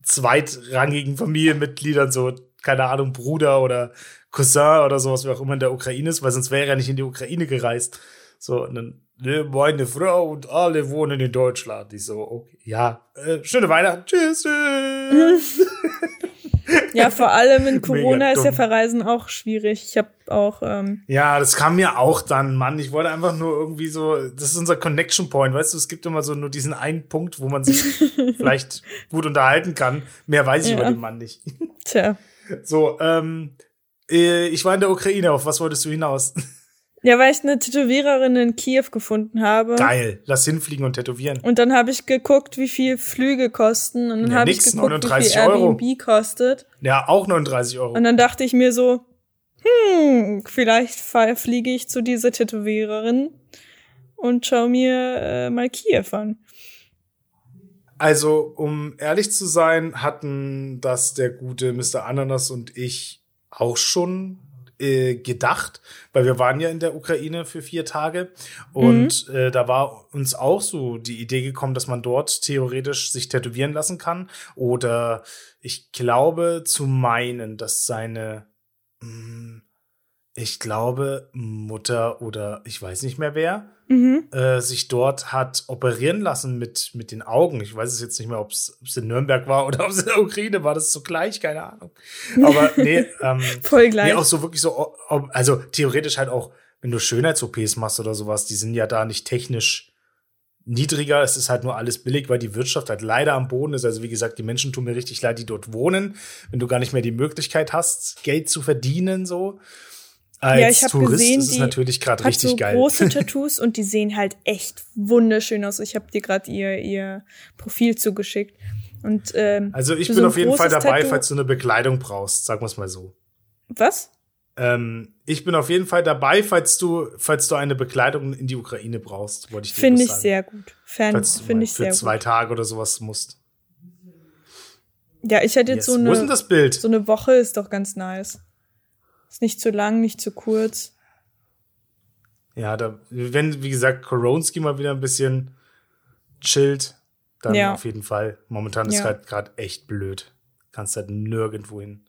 zweitrangigen Familienmitgliedern, so, keine Ahnung, Bruder oder Cousin oder sowas, wer auch immer in der Ukraine ist, weil sonst wäre er nicht in die Ukraine gereist. So, und dann, ne, meine Frau und alle wohnen in Deutschland. Ich so, okay, ja, äh, schöne Weihnachten, tschüss. tschüss. Ja, vor allem in Corona ist ja. Verreisen auch schwierig. Ich habe auch, ähm, Ja, das kam mir auch dann, Mann. Ich wollte einfach nur irgendwie so, das ist unser Connection Point, weißt du, es gibt immer so nur diesen einen Punkt, wo man sich vielleicht gut unterhalten kann. Mehr weiß ich Ja. über den Mann nicht. tja. So, ähm, äh, ich war in der Ukraine, auf was wolltest du hinaus? Ja, weil ich eine Tätowiererin in Kiew gefunden habe. Geil, lass hinfliegen und tätowieren. Und dann habe ich geguckt, wie viel Flüge kosten. Und dann Ja, habe ich geguckt, 39 wie viel Euro. Airbnb kostet. Ja, auch 39 Euro. Und dann dachte ich mir so, hm, vielleicht fliege ich zu dieser Tätowiererin und schau mir äh, mal Kiew an. Also, um ehrlich zu sein, hatten das der gute Mr. Ananas und ich auch schon äh, gedacht, weil wir waren ja in der Ukraine für vier Tage. Und äh, da war uns auch so die Idee gekommen, dass man dort theoretisch sich tätowieren lassen kann. Oder ich glaube zu meinen, dass seine mh, ich glaube Mutter oder ich weiß nicht mehr wer Mhm. äh, sich dort hat operieren lassen mit, mit den Augen. Ich weiß es jetzt nicht mehr, ob es in Nürnberg war oder ob es in der Ukraine war. Das ist so gleich, keine Ahnung. Aber nee, ähm, Voll gleich. nee, auch so wirklich so, also theoretisch halt auch, wenn du Schönheits-OPs machst oder sowas, die sind ja da nicht technisch niedriger. Es ist halt nur alles billig, weil die Wirtschaft halt leider am Boden ist. Also wie gesagt, die Menschen tun mir richtig leid, die dort wohnen. Wenn du gar nicht mehr die Möglichkeit hast, Geld zu verdienen, so. Als Ja, ich hab Tourist gesehen, ist es natürlich gerade richtig so geil. große Tattoos und die sehen halt echt wunderschön aus. Ich habe dir gerade ihr, ihr Profil zugeschickt. Und ähm, Also ich bin so auf jeden Fall dabei, Tattoo- falls du eine Bekleidung brauchst, sagen wir es mal so. Was? Ähm, ich bin auf jeden Fall dabei, falls du, falls du eine Bekleidung in die Ukraine brauchst, wollte ich dir Finde ich sagen. sehr gut. Fan, finde ich für sehr zwei gut. Tage oder sowas musst. Ja, ich hätte jetzt Yes. so Wo ist denn eine, das Bild? so eine Woche ist doch ganz nice. Ist nicht zu lang, nicht zu kurz. Ja, da, wenn, wie gesagt, Koronski mal wieder ein bisschen chillt, dann Ja. auf jeden Fall. Momentan ist Ja. halt gerade echt blöd. Kannst halt nirgendwo hin.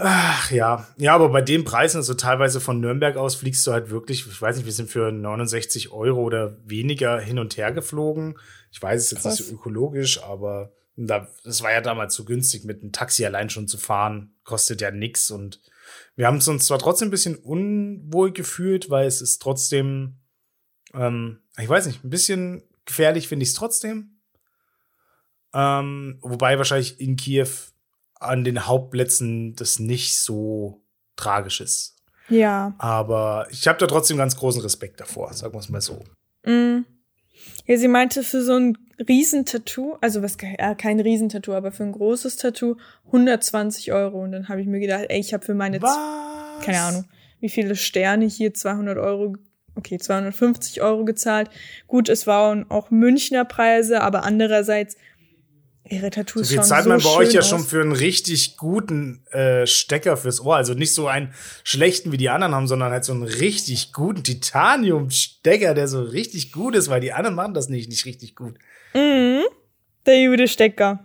Ach ja, ja, aber bei den Preisen, also teilweise von Nürnberg aus fliegst du halt wirklich, ich weiß nicht, wir sind für 69 Euro oder weniger hin und her geflogen. Ich weiß es jetzt Krass. nicht so ökologisch, aber das war ja damals so günstig, mit einem Taxi allein schon zu fahren, kostet ja nix und wir haben es uns zwar trotzdem ein bisschen unwohl gefühlt, weil es ist trotzdem, ähm, ich weiß nicht, ein bisschen gefährlich finde ich es trotzdem. Ähm, wobei wahrscheinlich in Kiew an den Hauptplätzen das nicht so tragisch ist. Ja. Aber ich habe da trotzdem ganz großen Respekt davor, sagen wir es mal so. Mm. Ja, sie meinte für so ein Riesentattoo, also was äh, kein Riesentattoo, aber für ein großes Tattoo 120 Euro. Und dann habe ich mir gedacht, ey, ich habe für meine, Was? keine Ahnung, wie viele Sterne hier 200 Euro, okay, 250 Euro gezahlt. Gut, es waren auch Münchner Preise, aber andererseits Ihre Tattoos so viel zahlt so man bei euch ja aus. schon für einen richtig guten äh, Stecker fürs Ohr. Also nicht so einen schlechten, wie die anderen haben, sondern halt so einen richtig guten Titanium-Stecker, der so richtig gut ist, weil die anderen machen das nicht, nicht richtig gut. Mhm. Der gute Stecker.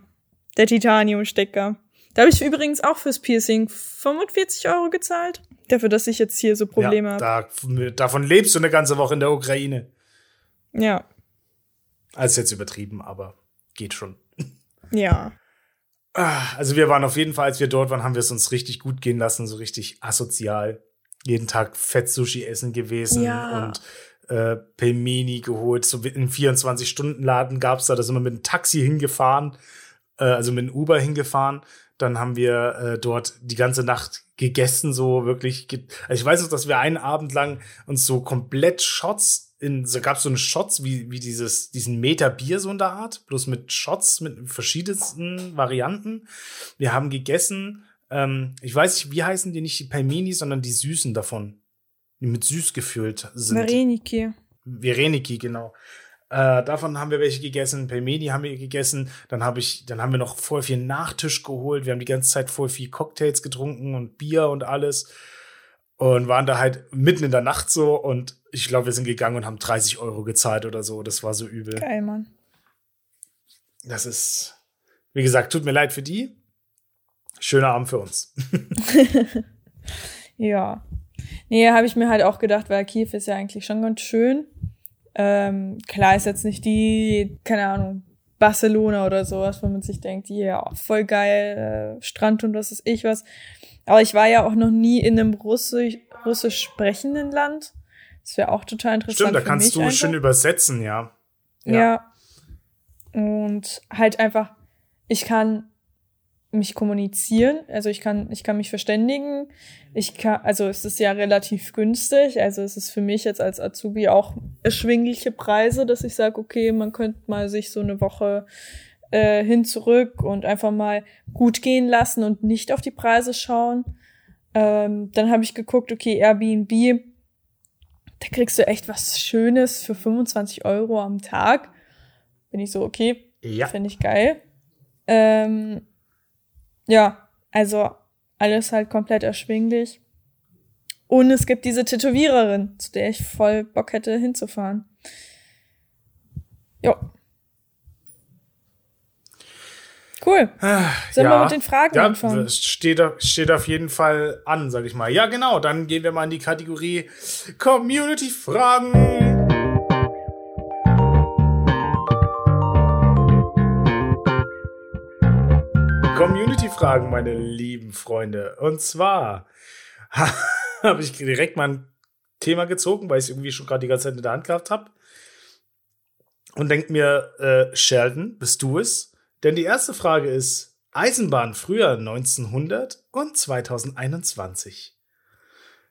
Der Titanium-Stecker. Da habe ich übrigens auch fürs Piercing 45 Euro gezahlt. Dafür, dass ich jetzt hier so Probleme ja, habe. da, davon lebst du eine ganze Woche in der Ukraine. Ja. Also jetzt übertrieben, aber geht schon. Ja. Ah, Also wir waren auf jeden Fall, als wir dort waren, haben wir es uns richtig gut gehen lassen, so richtig asozial. Jeden Tag Fett-Sushi essen gewesen Ja. und äh, Pelmeni geholt. So in 24-Stunden-Laden gab's da, da sind wir mit dem Taxi hingefahren, äh, also mit dem Uber hingefahren. Dann haben wir äh, dort die ganze Nacht gegessen, so wirklich. Ge also ich weiß noch, dass wir einen Abend lang uns so komplett Shots in, so gab's so eine Shots wie, wie dieses, diesen Meter Bier so in der Art, bloß mit Shots, mit verschiedensten Varianten. Wir haben gegessen, ähm, ich weiß nicht, wie heißen die nicht die Pelmeni, sondern die Süßen davon, die mit süß gefüllt sind. Vareniki. Vereniki, genau. Äh, davon haben wir welche gegessen, Pelmeni haben wir gegessen, dann habe ich, dann haben wir noch voll viel Nachtisch geholt, wir haben die ganze Zeit voll viel Cocktails getrunken und Bier und alles und waren da halt mitten in der Nacht so und ich glaube, wir sind gegangen und haben 30 Euro gezahlt oder so, das war so übel. Geil, Mann. Das ist, wie gesagt, tut mir leid für die. Schöner Abend für uns. Ja. Nee, habe ich mir halt auch gedacht, weil Kiew ist ja eigentlich schon ganz schön. Ähm, klar ist jetzt nicht die, keine Ahnung, Barcelona oder sowas, wo man sich denkt, ja, voll geil, äh, Strand und was ist ich was. Aber ich war ja auch noch nie in einem Russisch, russisch sprechenden Land. Das wäre auch total interessant. Stimmt, da kannst du einfach. schön übersetzen, ja. Ja. Und halt einfach, ich kann mich kommunizieren, also ich kann, ich kann mich verständigen. Ich kann, also es ist ja relativ günstig, also es ist für mich jetzt als Azubi auch erschwingliche Preise, dass ich sage, okay, man könnte mal sich so eine Woche äh, hin zurück und einfach mal gut gehen lassen und nicht auf die Preise schauen. Ähm, dann habe ich geguckt, okay, Airbnb, da kriegst du echt was Schönes für 25 Euro am Tag. Bin ich so, okay, Ja. finde ich geil. Ähm, ja, also alles halt komplett erschwinglich. Und es gibt diese Tätowiererin, zu der ich voll Bock hätte hinzufahren. Jo. Cool. Sollen wir mit den Fragen ja, anfangen? das steht, auf- steht auf jeden Fall an, sag ich mal. Ja, genau. Dann gehen wir mal in die Kategorie Community-Fragen. Community-Fragen, meine lieben Freunde. Und zwar habe ich direkt mal ein Thema gezogen, weil ich es irgendwie schon gerade die ganze Zeit in der Hand gehabt habe. Und denkt mir, äh, Sheldon, bist du es? Denn die erste Frage ist: Eisenbahn früher 1900 und 2021.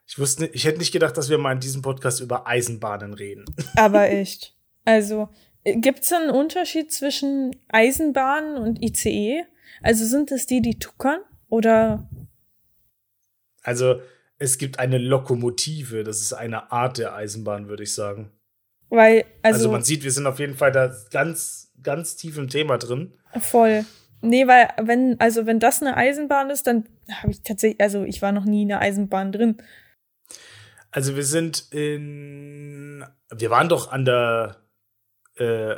Ich wusste, ich hätte nicht gedacht, dass wir mal in diesem Podcast über Eisenbahnen reden. Aber echt. Also, gibt es einen Unterschied zwischen Eisenbahn und ICE? Also sind es die, die tuckern? Oder Also, es gibt eine Lokomotive, das ist eine Art der Eisenbahn, würde ich sagen. weil, Also, also, man sieht, wir sind auf jeden Fall da ganz, ganz tief im Thema drin. voll. Nee, weil, wenn, also wenn das eine Eisenbahn ist, dann habe ich tatsächlich, also ich war noch nie in einer Eisenbahn drin. Also, wir sind in. Wir waren doch an der äh,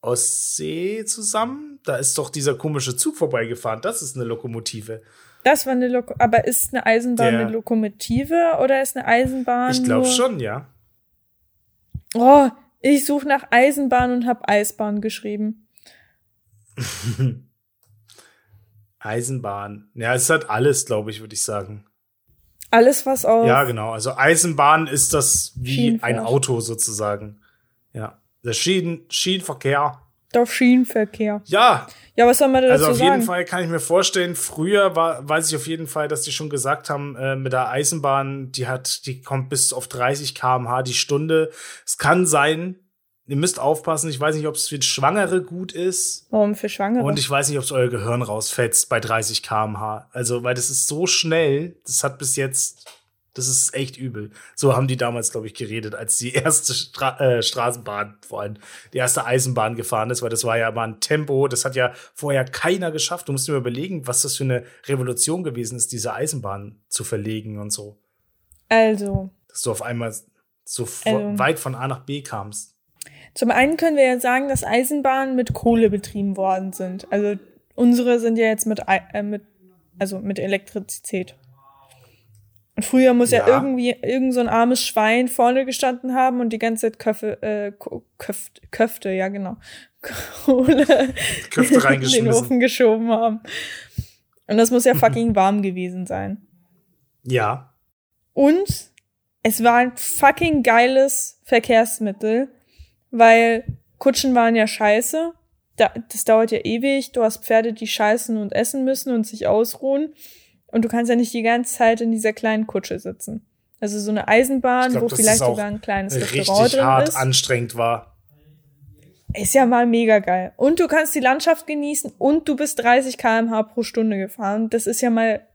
Ostsee zusammen. Da ist doch dieser komische Zug vorbeigefahren. Das ist eine Lokomotive. Das war eine Loko aber ist eine Eisenbahn Der- eine Lokomotive oder ist eine Eisenbahn Ich glaube schon, ja. Oh, ich suche nach Eisenbahn und habe Eisbahn geschrieben. Eisenbahn. Ja, es hat alles, glaube ich, würde ich sagen. Alles, was auf. Ja, genau. Also Eisenbahn ist das wie ein. Auto sozusagen. Ja. Der Schienen, Schienenverkehr. Doch Schienenverkehr. Ja, Ja, was soll man dazu also auf sagen? jeden Fall kann ich mir vorstellen, früher war, weiß ich auf jeden Fall, dass die schon gesagt haben, äh, mit der Eisenbahn, die hat, die kommt bis auf 30 km/h die Stunde. Es kann sein, ihr müsst aufpassen, ich weiß nicht, ob es für Schwangere gut ist. Warum für Schwangere? Und ich weiß nicht, ob es euer Gehirn rausfetzt bei 30 km/h. Also, weil das ist so schnell, das hat bis jetzt Das ist echt übel. So haben die damals, glaube ich, geredet, als die erste Stra äh, Straßenbahn, vor allem die erste Eisenbahn gefahren ist, weil das war ja mal ein Tempo, das hat ja vorher keiner geschafft. Du musst dir überlegen, was das für eine Revolution gewesen ist, diese Eisenbahn zu verlegen und so. Also. Dass du auf einmal so also, weit von A nach B kamst. Zum einen können wir ja sagen, dass Eisenbahnen mit Kohle betrieben worden sind. Also unsere sind ja jetzt mit, äh, mit also mit Elektrizität. Und früher muss ja, ja irgendwie irgend so ein armes Schwein vorne gestanden haben und die ganze Zeit Köffe, äh, Köfte, Köfte, ja genau, Kohle Köfte reingeschmissen. in den Ofen geschoben haben. Und das muss ja fucking warm gewesen sein. Ja. Und es war ein fucking geiles Verkehrsmittel, weil Kutschen waren ja scheiße. das dauert ja ewig. Du hast Pferde, die scheißen und essen müssen und sich ausruhen. Und du kannst ja nicht die ganze Zeit in dieser kleinen Kutsche sitzen. Also so eine Eisenbahn, glaub, wo vielleicht sogar ein kleines Restaurant drin hart ist. anstrengend war. Ist ja mal mega geil. Und du kannst die Landschaft genießen und du bist 30 km/h pro Stunde gefahren. Das ist ja mal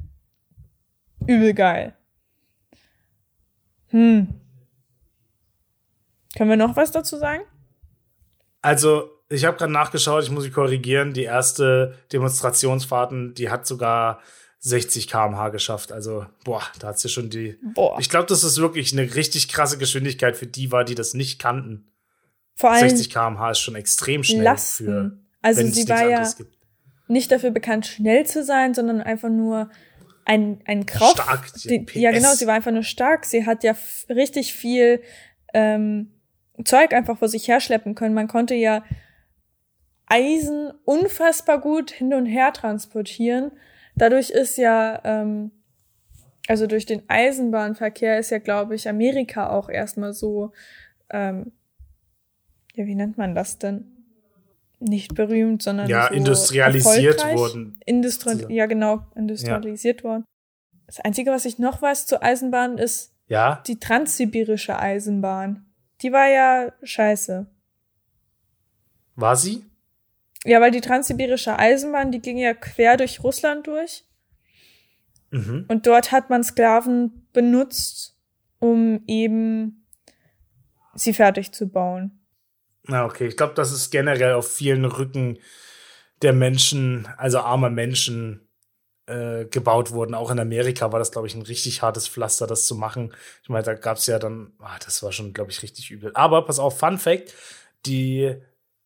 übel geil. Hm. Können wir noch was dazu sagen? Also, ich habe gerade nachgeschaut, ich muss mich korrigieren. Die erste Demonstrationsfahrten, die hat sogar 60 km/h geschafft. Also, boah, da hat sie schon die. Boah. Ich glaube, das ist wirklich eine richtig krasse Geschwindigkeit für die war, die das nicht kannten. Vor allem 60 km/h ist schon extrem schnell Lasten. für. Also sie war ja gibt. nicht dafür bekannt, schnell zu sein, sondern einfach nur ein, ein Kraft. Stark. Die, ja, genau, sie war einfach nur stark. Sie hat ja richtig viel ähm, Zeug einfach vor sich herschleppen können. Man konnte ja Eisen unfassbar gut hin und her transportieren dadurch ist ja, ähm, also durch den Eisenbahnverkehr ist ja, glaube ich, Amerika auch erstmal so, ähm, ja, wie nennt man das denn? Nicht berühmt, sondern ja, so industrialisiert wurden. Industri ja, genau, industrialisiert ja. worden. Das Einzige, was ich noch weiß zur Eisenbahn, ist ja? die transsibirische Eisenbahn. Die war ja scheiße. War sie? Ja, weil die transsibirische Eisenbahn, die ging ja quer durch Russland durch. Mhm. Und dort hat man Sklaven benutzt, um eben sie fertig zu bauen. Na, okay. Ich glaube, das ist generell auf vielen Rücken der Menschen, also armer Menschen, äh, gebaut worden. Auch in Amerika war das, glaube ich, ein richtig hartes Pflaster, das zu machen. Ich meine, da gab es ja dann, ah, das war schon, glaube ich, richtig übel. Aber pass auf, Fun Fact: Die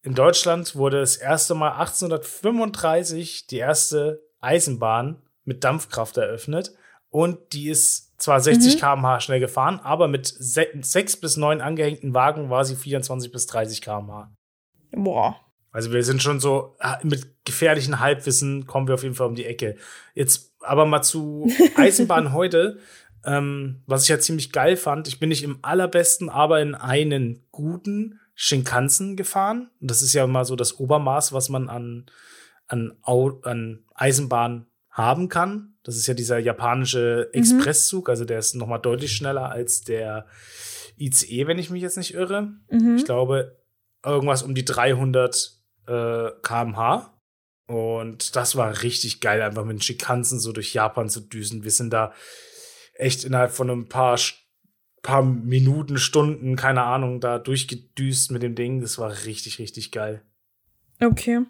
in Deutschland wurde das erste Mal 1835 die erste Eisenbahn mit Dampfkraft eröffnet und die ist zwar 60 mhm. km/h schnell gefahren, aber mit se sechs bis neun angehängten Wagen war sie 24 bis 30 km/h. Boah. Also wir sind schon so ah, mit gefährlichen Halbwissen kommen wir auf jeden Fall um die Ecke. Jetzt aber mal zu Eisenbahn heute. Ähm, was ich ja ziemlich geil fand, ich bin nicht im allerbesten, aber in einen guten Shinkansen gefahren. Und das ist ja mal so das Obermaß, was man an, an, an Eisenbahn haben kann. Das ist ja dieser japanische mhm. Expresszug, also der ist noch mal deutlich schneller als der ICE, wenn ich mich jetzt nicht irre. Mhm. Ich glaube, irgendwas um die 300 äh, kmh. Und das war richtig geil, einfach mit den Shinkansen so durch Japan zu düsen. Wir sind da echt innerhalb von ein paar paar Minuten, Stunden, keine Ahnung, da durchgedüst mit dem Ding. Das war richtig, richtig geil. Okay.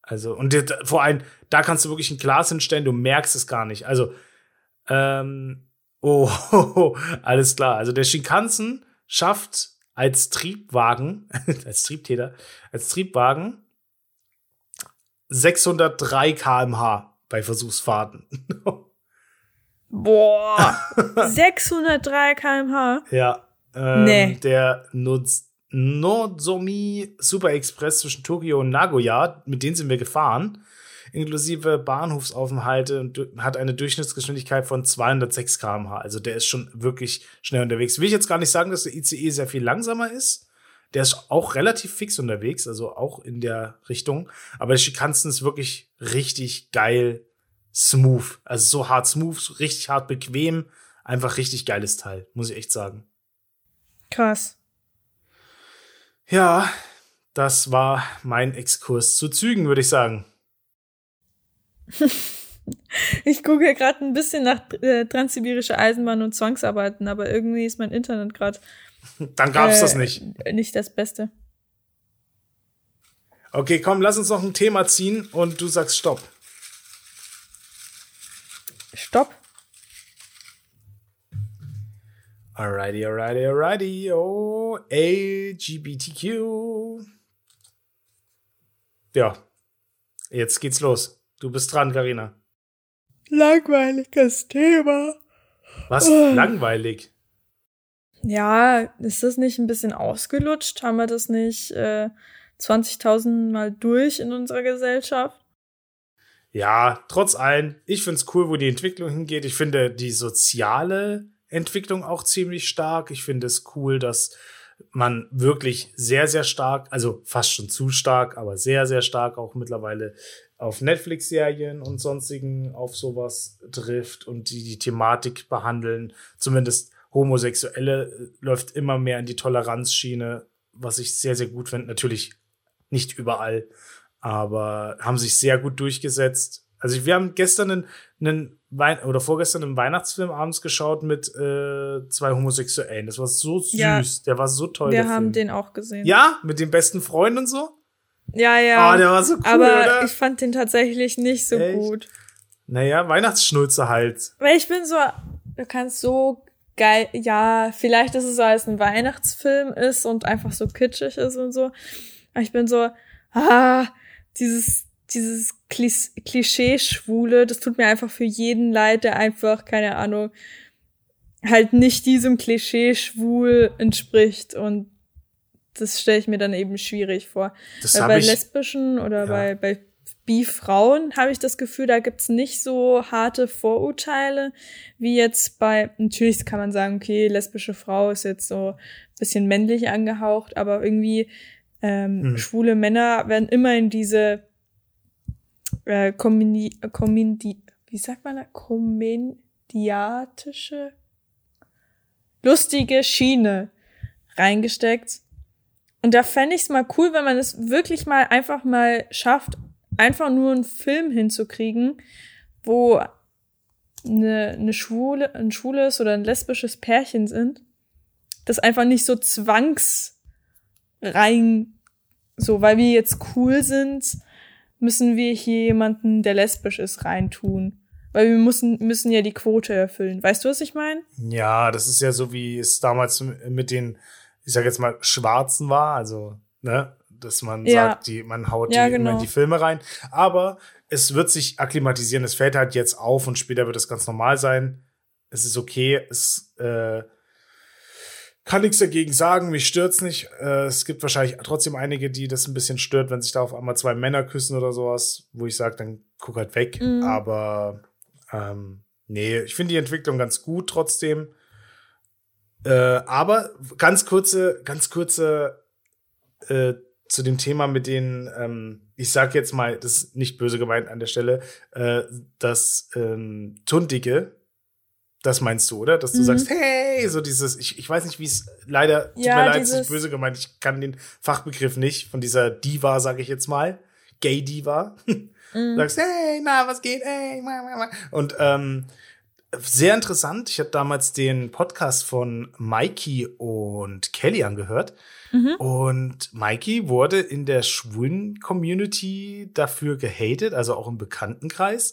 Also, und vor allem, da kannst du wirklich ein Glas hinstellen, du merkst es gar nicht. Also, ähm, oh, alles klar. Also, der Shinkansen schafft als Triebwagen, als Triebtäter, als Triebwagen 603 kmh bei Versuchsfahrten. Boah. 603 km/h. Ja. Ähm, nee. Der Nozomi Super Express zwischen Tokio und Nagoya, mit denen sind wir gefahren, inklusive Bahnhofsaufenthalte und hat eine Durchschnittsgeschwindigkeit von 206 km/h. Also der ist schon wirklich schnell unterwegs. Will ich jetzt gar nicht sagen, dass der ICE sehr viel langsamer ist. Der ist auch relativ fix unterwegs, also auch in der Richtung. Aber der Schikanzen ist wirklich richtig geil smooth. Also so hart smooth, so richtig hart bequem. Einfach richtig geiles Teil, muss ich echt sagen. Krass. Ja, das war mein Exkurs zu Zügen, würde ich sagen. Ich gucke ja gerade ein bisschen nach äh, transsibirische Eisenbahn und Zwangsarbeiten, aber irgendwie ist mein Internet gerade. Dann gab's äh, das nicht. Nicht das Beste. Okay, komm, lass uns noch ein Thema ziehen und du sagst Stopp. Stopp. Alrighty, alrighty, alrighty. Oh, LGBTQ. Ja, jetzt geht's los. Du bist dran, Karina. Langweiliges Thema. Was? Oh. Langweilig? Ja, ist das nicht ein bisschen ausgelutscht? Haben wir das nicht äh, 20.000 Mal durch in unserer Gesellschaft? Ja, trotz allem, ich find's cool, wo die Entwicklung hingeht. Ich finde die soziale Entwicklung auch ziemlich stark. Ich finde es cool, dass man wirklich sehr, sehr stark, also fast schon zu stark, aber sehr, sehr stark auch mittlerweile auf Netflix-Serien und sonstigen auf sowas trifft und die die Thematik behandeln. Zumindest Homosexuelle äh, läuft immer mehr in die Toleranzschiene, was ich sehr, sehr gut finde. Natürlich nicht überall, aber haben sich sehr gut durchgesetzt. Also wir haben gestern einen, einen Wein oder vorgestern einen Weihnachtsfilm abends geschaut mit äh, zwei Homosexuellen. Das war so süß, ja, der war so toll. Wir haben Film. den auch gesehen. Ja, mit den besten Freunden und so. Ja, ja. Oh, der war so cool, Aber oder? ich fand den tatsächlich nicht so Echt? gut. Naja, Weihnachtsschnulze halt. Weil ich bin so, du kannst so geil, ja, vielleicht ist es so, als ein Weihnachtsfilm ist und einfach so kitschig ist und so. Aber ich bin so, ah, dieses, dieses Klischee-Schwule, das tut mir einfach für jeden leid, der einfach, keine Ahnung, halt nicht diesem Klischee-Schwul entspricht und das stelle ich mir dann eben schwierig vor. Das Weil bei ich, lesbischen oder ja. bei, bei Bi-Frauen habe ich das Gefühl, da gibt's nicht so harte Vorurteile wie jetzt bei, natürlich kann man sagen, okay, lesbische Frau ist jetzt so ein bisschen männlich angehaucht, aber irgendwie ähm, hm. schwule Männer werden immer in diese äh, Komini, Komindi, wie sagt man da? Komödiatische lustige Schiene reingesteckt. Und da fände ich es mal cool, wenn man es wirklich mal einfach mal schafft, einfach nur einen Film hinzukriegen, wo eine, eine schwule, ein schwules oder ein lesbisches Pärchen sind, das einfach nicht so zwangs rein, so, weil wir jetzt cool sind, müssen wir hier jemanden, der lesbisch ist, reintun. Weil wir müssen, müssen ja die Quote erfüllen. Weißt du, was ich meine? Ja, das ist ja so, wie es damals mit den, ich sag jetzt mal, Schwarzen war. Also, ne, dass man ja. sagt, die, man haut ja, die genau. immer in die Filme rein. Aber es wird sich akklimatisieren. Es fällt halt jetzt auf und später wird es ganz normal sein. Es ist okay. Es äh, kann nichts dagegen sagen, mich stört's nicht. Äh, es gibt wahrscheinlich trotzdem einige, die das ein bisschen stört, wenn sich da auf einmal zwei Männer küssen oder sowas, wo ich sage, dann guck halt weg. Mhm. Aber ähm, nee, ich finde die Entwicklung ganz gut trotzdem. Äh, aber ganz kurze, ganz kurze äh, zu dem Thema mit den, ähm, ich sag jetzt mal, das ist nicht böse gemeint an der Stelle, äh, das ähm, Tundige, das meinst du, oder? Dass du mhm. sagst, hey, so dieses, ich, ich weiß nicht, wie es leider, tut ja, mir leid, es ist böse gemeint, ich kann den Fachbegriff nicht von dieser Diva, sage ich jetzt mal, Gay Diva. Mhm. Sagst, hey, na, was geht? Hey, ma, ma, ma. Und ähm, sehr interessant. Ich habe damals den Podcast von Mikey und Kelly angehört. Mhm. Und Mikey wurde in der schwulen Community dafür gehatet, also auch im Bekanntenkreis,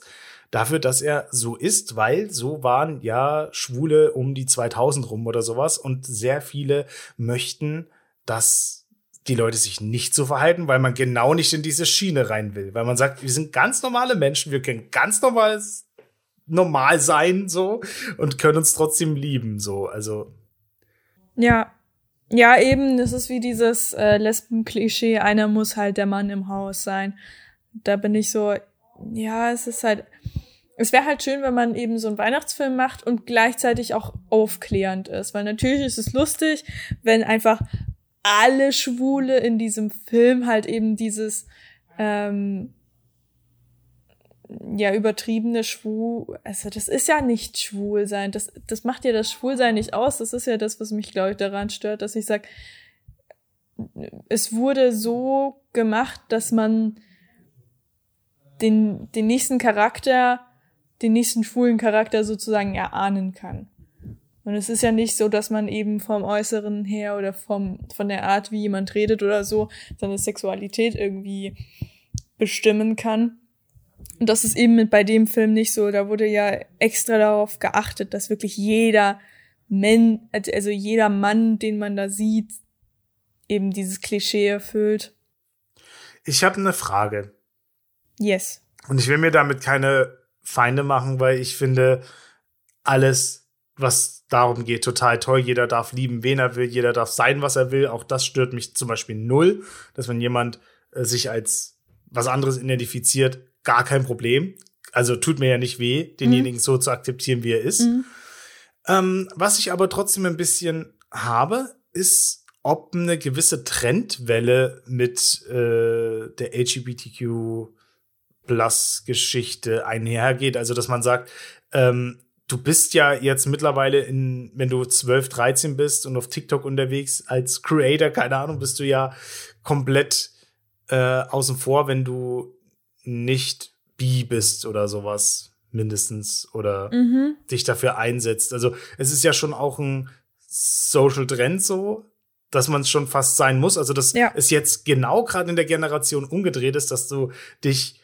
dafür, dass er so ist, weil so waren ja Schwule um die 2000 rum oder sowas. Und sehr viele möchten, dass die Leute sich nicht so verhalten, weil man genau nicht in diese Schiene rein will, weil man sagt, wir sind ganz normale Menschen, wir können ganz normales normal sein so und können uns trotzdem lieben so, also ja, ja, eben, das ist wie dieses äh, Lesben-Klischee, einer muss halt der Mann im Haus sein. Da bin ich so, ja, es ist halt, es wäre halt schön, wenn man eben so einen Weihnachtsfilm macht und gleichzeitig auch aufklärend ist. Weil natürlich ist es lustig, wenn einfach alle Schwule in diesem Film halt eben dieses ähm, ja übertriebene Schwul, also das ist ja nicht schwul sein, das das macht ja das Schwulsein nicht aus, das ist ja das, was mich glaube ich daran stört, dass ich sag es wurde so gemacht, dass man den den nächsten Charakter den nächsten schwulen Charakter sozusagen erahnen kann. Und es ist ja nicht so, dass man eben vom Äußeren her oder vom, von der Art, wie jemand redet oder so, seine Sexualität irgendwie bestimmen kann. Und das ist eben bei dem Film nicht so. Da wurde ja extra darauf geachtet, dass wirklich jeder Mann, also jeder Mann, den man da sieht, eben dieses Klischee erfüllt. Ich habe eine Frage. Yes. Und ich will mir damit keine Feinde machen, weil ich finde alles, was darum geht, total toll. Jeder darf lieben, wen er will, jeder darf sein, was er will. Auch das stört mich zum Beispiel null, dass wenn jemand äh, sich als was anderes identifiziert, gar kein Problem. Also tut mir ja nicht weh, denjenigen mhm. so zu akzeptieren, wie er ist. Mhm. Ähm, was ich aber trotzdem ein bisschen habe, ist, ob eine gewisse Trendwelle mit äh, der LGBTQ Plus Geschichte einhergeht. Also, dass man sagt, ähm, du bist ja jetzt mittlerweile in, wenn du 12, 13 bist und auf TikTok unterwegs als Creator, keine Ahnung, bist du ja komplett äh, außen vor, wenn du nicht bi bist oder sowas mindestens oder mhm. dich dafür einsetzt. Also es ist ja schon auch ein Social Trend so, dass man es schon fast sein muss. Also dass ja. es jetzt genau gerade in der Generation umgedreht ist, dass du dich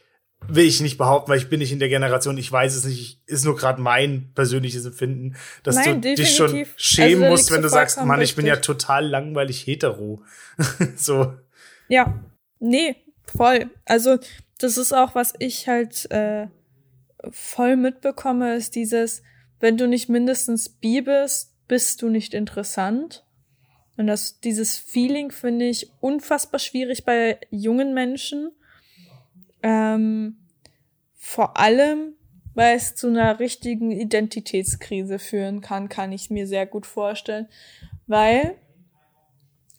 will ich nicht behaupten, weil ich bin nicht in der Generation, ich weiß es nicht, ist nur gerade mein persönliches Empfinden, dass Nein, du dich schon schämen also, musst, wenn du sagst, Mann, ich bin ja total langweilig hetero. so. Ja, nee, voll. Also das ist auch, was ich halt äh, voll mitbekomme, ist dieses, wenn du nicht mindestens bi bist, bist du nicht interessant. Und das, dieses Feeling finde ich unfassbar schwierig bei jungen Menschen. Ähm, vor allem, weil es zu einer richtigen Identitätskrise führen kann, kann ich mir sehr gut vorstellen. Weil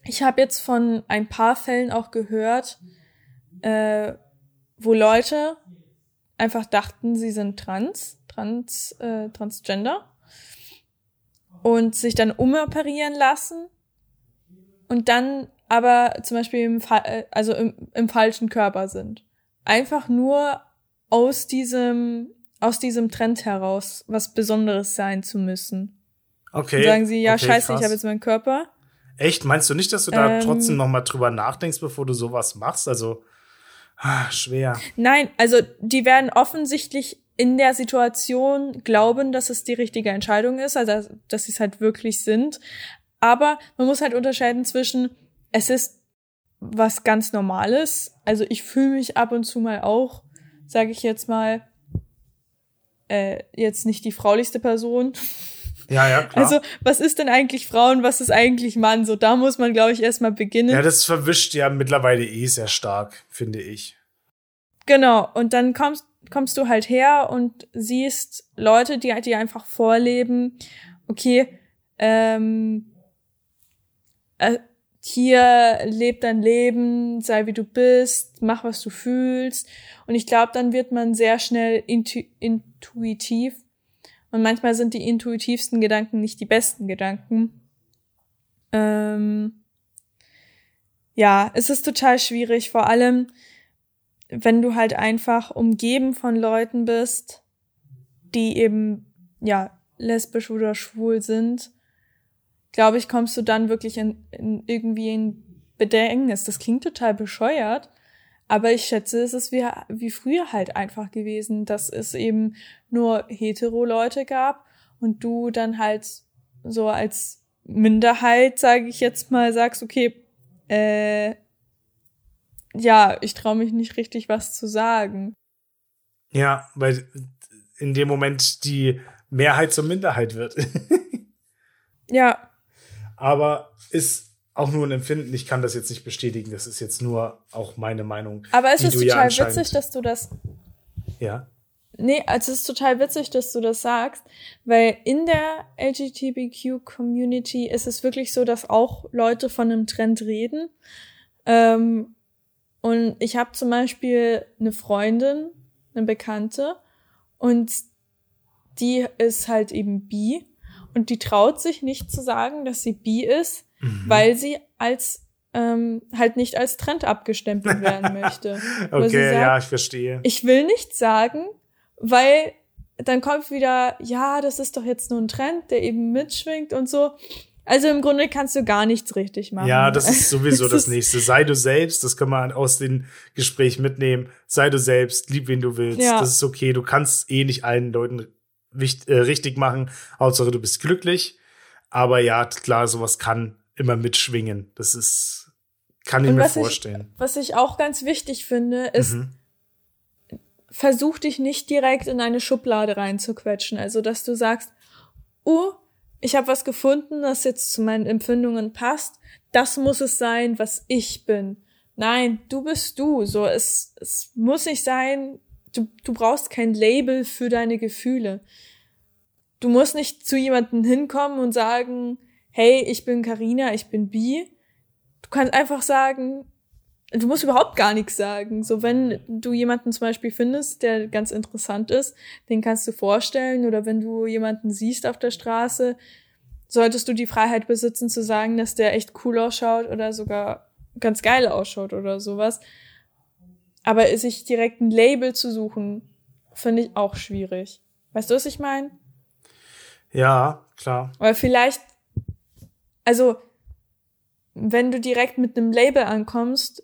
ich habe jetzt von ein paar Fällen auch gehört, äh, wo Leute einfach dachten, sie sind trans, trans, äh, transgender und sich dann umoperieren lassen und dann aber zum Beispiel im, äh, also im, im falschen Körper sind. Einfach nur aus diesem, aus diesem Trend heraus was Besonderes sein zu müssen. Okay. Und sagen sie, ja, okay, scheiße, krass. ich habe jetzt meinen Körper. Echt? Meinst du nicht, dass du da ähm, trotzdem noch mal drüber nachdenkst, bevor du sowas machst? Also, ah, schwer. Nein, also die werden offensichtlich in der Situation glauben, dass es die richtige Entscheidung ist, also dass sie es halt wirklich sind. Aber man muss halt unterscheiden zwischen, es ist was ganz Normales. Also ich fühle mich ab und zu mal auch, sage ich jetzt mal, äh, jetzt nicht die fraulichste Person. Ja, ja, klar. Also, was ist denn eigentlich Frauen, was ist eigentlich Mann? So, da muss man, glaube ich, erstmal beginnen. Ja, das verwischt ja mittlerweile eh sehr stark, finde ich. Genau, und dann kommst, kommst du halt her und siehst Leute, die, die einfach vorleben, okay, ähm, äh, hier leb dein Leben, sei wie du bist, mach was du fühlst. Und ich glaube, dann wird man sehr schnell intu intuitiv. Und manchmal sind die intuitivsten Gedanken nicht die besten Gedanken. Ähm ja, es ist total schwierig, vor allem wenn du halt einfach umgeben von Leuten bist, die eben ja lesbisch oder schwul sind glaube ich, kommst du dann wirklich in, in irgendwie in Bedängnis. Das klingt total bescheuert, aber ich schätze, es ist wie, wie früher halt einfach gewesen, dass es eben nur hetero-Leute gab und du dann halt so als Minderheit, sage ich jetzt mal, sagst, okay, äh, ja, ich traue mich nicht richtig was zu sagen. Ja, weil in dem Moment die Mehrheit zur Minderheit wird. ja, aber ist auch nur ein Empfinden. Ich kann das jetzt nicht bestätigen. Das ist jetzt nur auch meine Meinung. Aber es ist total ja witzig, dass du das. Ja. Nee, also es ist total witzig, dass du das sagst, weil in der LGBTQ-Community ist es wirklich so, dass auch Leute von einem Trend reden. Ähm, und ich habe zum Beispiel eine Freundin, eine Bekannte, und die ist halt eben bi und die traut sich nicht zu sagen, dass sie bi ist, mhm. weil sie als ähm, halt nicht als Trend abgestempelt werden möchte. okay, sagt, ja, ich verstehe. Ich will nichts sagen, weil dann kommt wieder, ja, das ist doch jetzt nur ein Trend, der eben mitschwingt und so. Also im Grunde kannst du gar nichts richtig machen. Ja, das ist sowieso das nächste. Sei du selbst, das kann man aus den Gesprächen mitnehmen. Sei du selbst, lieb wen du willst. Ja. Das ist okay. Du kannst eh nicht allen Leuten wichtig, äh, richtig machen. Hauptsache du bist glücklich. Aber ja, klar, sowas kann immer mitschwingen. Das ist, kann ich Und mir vorstellen. Ich, was ich auch ganz wichtig finde, ist, mhm. versuch dich nicht direkt in eine Schublade reinzuquetschen. Also, dass du sagst, oh, ich habe was gefunden, das jetzt zu meinen Empfindungen passt. Das muss es sein, was ich bin. Nein, du bist du. So, es, es muss nicht sein, du, du brauchst kein Label für deine Gefühle. Du musst nicht zu jemandem hinkommen und sagen, hey, ich bin Karina, ich bin bi. Du kannst einfach sagen, du musst überhaupt gar nichts sagen. So, wenn du jemanden zum Beispiel findest, der ganz interessant ist, den kannst du vorstellen. Oder wenn du jemanden siehst auf der Straße, solltest du die Freiheit besitzen zu sagen, dass der echt cool ausschaut oder sogar ganz geil ausschaut oder sowas. Aber sich direkt ein Label zu suchen, finde ich auch schwierig. Weißt du, was ich meine? Ja, klar. Weil vielleicht, also, wenn du direkt mit einem Label ankommst,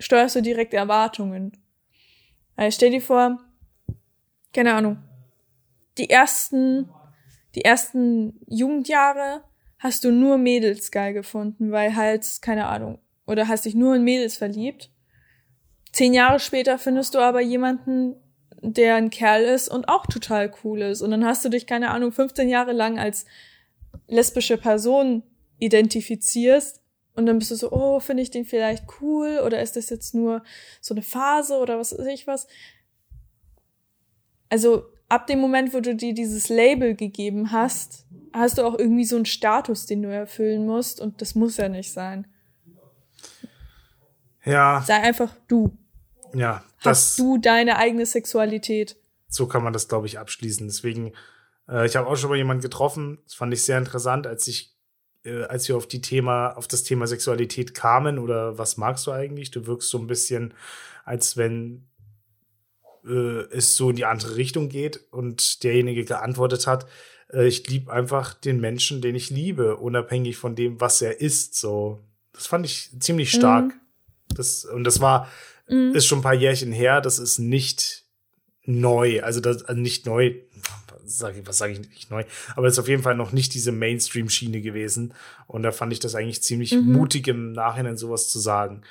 steuerst du direkt Erwartungen. Also stell dir vor, keine Ahnung, die ersten, die ersten Jugendjahre hast du nur Mädels geil gefunden, weil halt, keine Ahnung, oder hast dich nur in Mädels verliebt. Zehn Jahre später findest du aber jemanden, der ein Kerl ist und auch total cool ist. Und dann hast du dich, keine Ahnung, 15 Jahre lang als lesbische Person identifizierst und dann bist du so, oh, finde ich den vielleicht cool oder ist das jetzt nur so eine Phase oder was weiß ich was. Also ab dem Moment, wo du dir dieses Label gegeben hast, hast du auch irgendwie so einen Status, den du erfüllen musst und das muss ja nicht sein. Ja. Sei einfach du. Ja. Hast du deine eigene Sexualität. So kann man das, glaube ich, abschließen. Deswegen, äh, ich habe auch schon mal jemanden getroffen, das fand ich sehr interessant, als ich äh, als wir auf die Thema, auf das Thema Sexualität kamen oder was magst du eigentlich? Du wirkst so ein bisschen, als wenn äh, es so in die andere Richtung geht und derjenige geantwortet hat, äh, ich liebe einfach den Menschen, den ich liebe, unabhängig von dem, was er ist. So, das fand ich ziemlich stark. Mhm. Das, und das war, mhm. ist schon ein paar Jährchen her, das ist nicht neu, also das also nicht neu, sag ich, was sage ich nicht neu, aber es ist auf jeden Fall noch nicht diese Mainstream-Schiene gewesen. Und da fand ich das eigentlich ziemlich mhm. mutig im Nachhinein sowas zu sagen.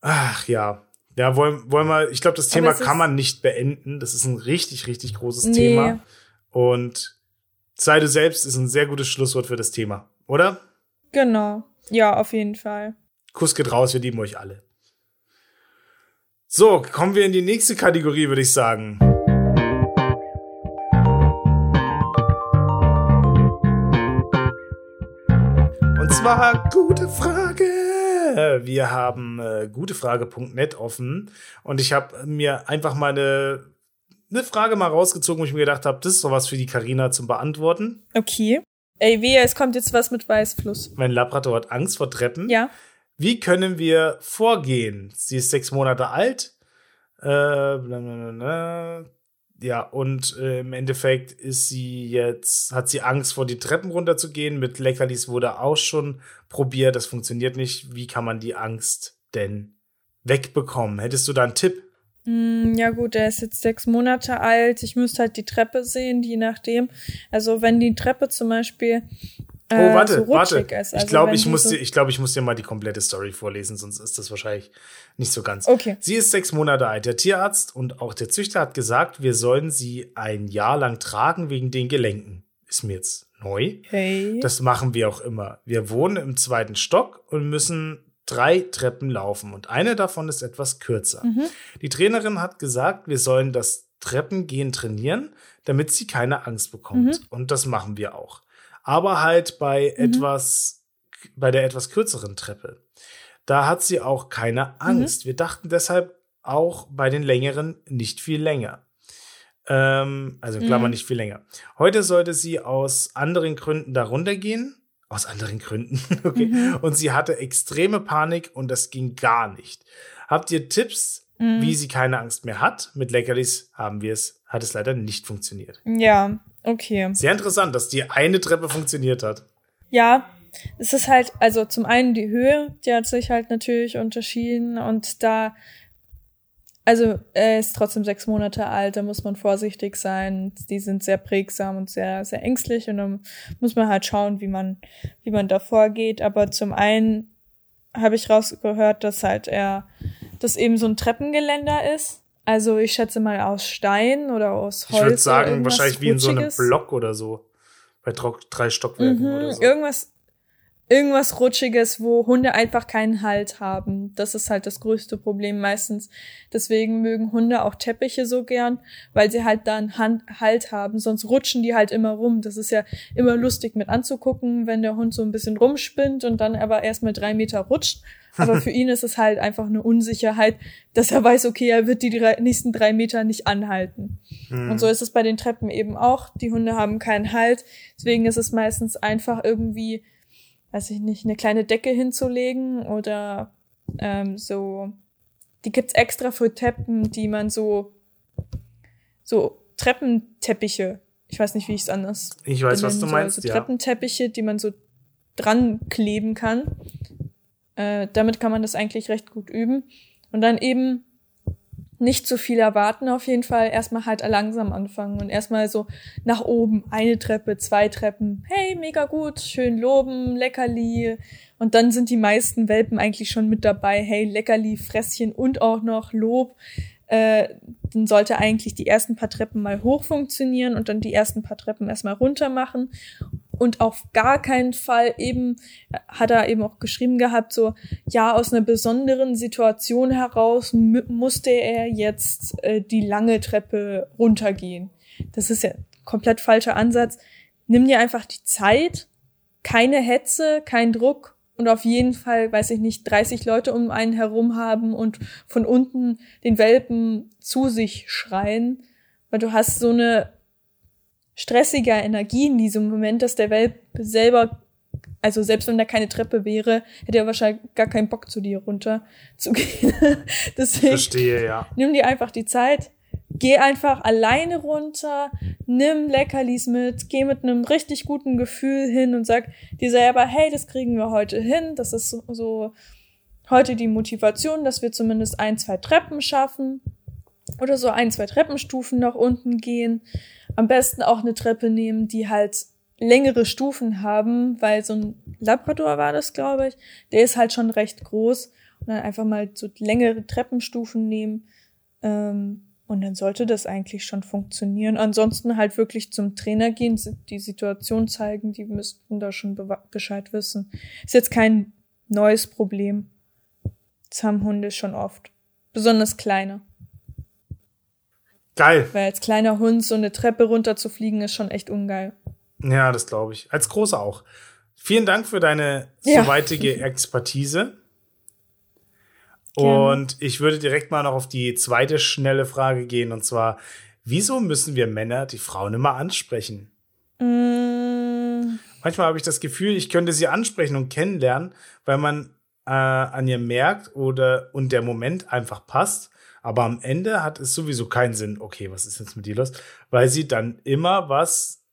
Ach ja. Ja, wollen, wollen wir, ich glaube, das Thema kann man nicht beenden. Das ist ein richtig, richtig großes nee. Thema. Und sei du selbst ist ein sehr gutes Schlusswort für das Thema, oder? Genau. Ja, auf jeden Fall. Kuss geht raus, wir lieben euch alle. So, kommen wir in die nächste Kategorie, würde ich sagen. war gute Frage. Wir haben äh, gutefrage.net offen und ich habe mir einfach mal eine, eine Frage mal rausgezogen, wo ich mir gedacht habe, das ist doch was für die Karina zum Beantworten. Okay. Ey, wehe, es kommt jetzt was mit Weißfluss. Mein Labrador hat Angst vor Treppen. Ja. Wie können wir vorgehen? Sie ist sechs Monate alt. Äh, ja, und äh, im Endeffekt ist sie jetzt, hat sie Angst vor die Treppen runterzugehen. Mit Leckerlis wurde auch schon probiert. Das funktioniert nicht. Wie kann man die Angst denn wegbekommen? Hättest du da einen Tipp? Mm, ja gut, er ist jetzt sechs Monate alt. Ich müsste halt die Treppe sehen, je nachdem. Also wenn die Treppe zum Beispiel Oh, äh, warte, so warte. Ist. Also ich glaube, ich, muss so dir, ich, glaub, ich muss dir mal die komplette Story vorlesen, sonst ist das wahrscheinlich nicht so ganz. Okay. Sie ist sechs Monate alt. Der Tierarzt und auch der Züchter hat gesagt, wir sollen sie ein Jahr lang tragen wegen den Gelenken. Ist mir jetzt neu. Hey. Das machen wir auch immer. Wir wohnen im zweiten Stock und müssen drei Treppen laufen und eine davon ist etwas kürzer. Mhm. Die Trainerin hat gesagt, wir sollen das Treppengehen trainieren, damit sie keine Angst bekommt. Mhm. Und das machen wir auch aber halt bei mhm. etwas, bei der etwas kürzeren Treppe. Da hat sie auch keine Angst. Mhm. Wir dachten deshalb auch bei den längeren nicht viel länger. Ähm, also in Klammern mhm. nicht viel länger. Heute sollte sie aus anderen Gründen darunter gehen. Aus anderen Gründen, okay. Mhm. Und sie hatte extreme Panik und das ging gar nicht. Habt ihr Tipps, mhm. wie sie keine Angst mehr hat. Mit Leckerlis haben wir es, hat es leider nicht funktioniert. Ja, okay. Sehr interessant, dass die eine Treppe funktioniert hat. Ja, es ist halt, also zum einen die Höhe, die hat sich halt natürlich unterschieden und da, also er ist trotzdem sechs Monate alt, da muss man vorsichtig sein. Die sind sehr prägsam und sehr, sehr ängstlich und dann muss man halt schauen, wie man, wie man da vorgeht. Aber zum einen habe ich rausgehört, dass halt er, das eben so ein Treppengeländer ist. Also ich schätze mal aus Stein oder aus Holz. Ich würde sagen, wahrscheinlich wie in so einem Block oder so. Bei drei Stockwerken mhm, oder so. Irgendwas, irgendwas Rutschiges, wo Hunde einfach keinen Halt haben. Das ist halt das größte Problem meistens. Deswegen mögen Hunde auch Teppiche so gern, weil sie halt dann Halt haben. Sonst rutschen die halt immer rum. Das ist ja immer lustig mit anzugucken, wenn der Hund so ein bisschen rumspinnt und dann aber erst mal drei Meter rutscht. Aber für ihn ist es halt einfach eine Unsicherheit, dass er weiß, okay, er wird die drei, nächsten drei Meter nicht anhalten. Mhm. Und so ist es bei den Treppen eben auch. Die Hunde haben keinen Halt. Deswegen ist es meistens einfach irgendwie weiß ich nicht, eine kleine Decke hinzulegen oder ähm, so. Die gibt's extra für Treppen, die man so so Treppenteppiche. Ich weiß nicht, wie ich es anders. Ich weiß, was du meinst. So, so Treppenteppiche, die man so dran kleben kann. Äh, damit kann man das eigentlich recht gut üben. Und dann eben nicht zu viel erwarten auf jeden Fall. Erstmal halt langsam anfangen und erstmal so nach oben. Eine Treppe, zwei Treppen. Hey, mega gut, schön loben, Leckerli. Und dann sind die meisten Welpen eigentlich schon mit dabei. Hey, Leckerli, Fresschen und auch noch Lob. Äh, dann sollte eigentlich die ersten paar Treppen mal hoch funktionieren und dann die ersten paar Treppen erstmal runter machen und auf gar keinen Fall eben, hat er eben auch geschrieben gehabt, so, ja, aus einer besonderen Situation heraus musste er jetzt äh, die lange Treppe runtergehen. Das ist ja komplett falscher Ansatz. Nimm dir einfach die Zeit, keine Hetze, kein Druck und auf jeden Fall, weiß ich nicht, 30 Leute um einen herum haben und von unten den Welpen zu sich schreien, weil du hast so eine stressiger Energie in diesem Moment, dass der Welp selber, also selbst wenn da keine Treppe wäre, hätte er wahrscheinlich gar keinen Bock zu dir runter zu gehen. Deswegen Verstehe, ja. Nimm dir einfach die Zeit, geh einfach alleine runter, nimm Leckerlis mit, geh mit einem richtig guten Gefühl hin und sag dir selber, hey, das kriegen wir heute hin, das ist so, so heute die Motivation, dass wir zumindest ein, zwei Treppen schaffen oder so ein, zwei Treppenstufen nach unten gehen am besten auch eine Treppe nehmen, die halt längere Stufen haben, weil so ein Labrador war das, glaube ich, der ist halt schon recht groß und dann einfach mal so längere Treppenstufen nehmen ähm, und dann sollte das eigentlich schon funktionieren. Ansonsten halt wirklich zum Trainer gehen, die Situation zeigen, die müssten da schon Bescheid wissen. Ist jetzt kein neues Problem. Das haben Hunde schon oft. Besonders kleine. Geil. Weil als kleiner Hund so eine Treppe runterzufliegen ist schon echt ungeil. Ja, das glaube ich. Als großer auch. Vielen Dank für deine ja. soweitige Expertise. Und ich würde direkt mal noch auf die zweite schnelle Frage gehen, und zwar, wieso müssen wir Männer die Frauen immer ansprechen? Mm. Manchmal habe ich das Gefühl, ich könnte sie ansprechen und kennenlernen, weil man äh, an ihr merkt oder und der Moment einfach passt. Aber am Ende hat es sowieso keinen Sinn. Okay, was ist jetzt mit dir los? Weil sie dann immer was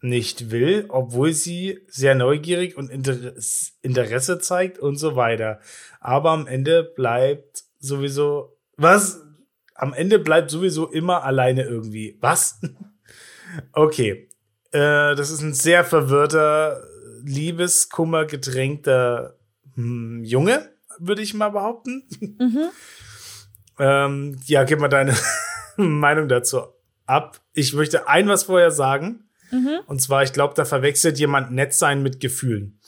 nicht will, obwohl sie sehr neugierig und Interesse zeigt und so weiter. Aber am Ende bleibt sowieso, was? Am Ende bleibt sowieso immer alleine irgendwie. Was? okay. Äh, das ist ein sehr verwirrter, Liebeskummer getränkter hm, Junge, würde ich mal behaupten. Mhm. Ähm, ja, gib mal deine Meinung dazu ab. Ich möchte ein was vorher sagen. Mhm. Und zwar, ich glaube, da verwechselt jemand nett sein mit Gefühlen.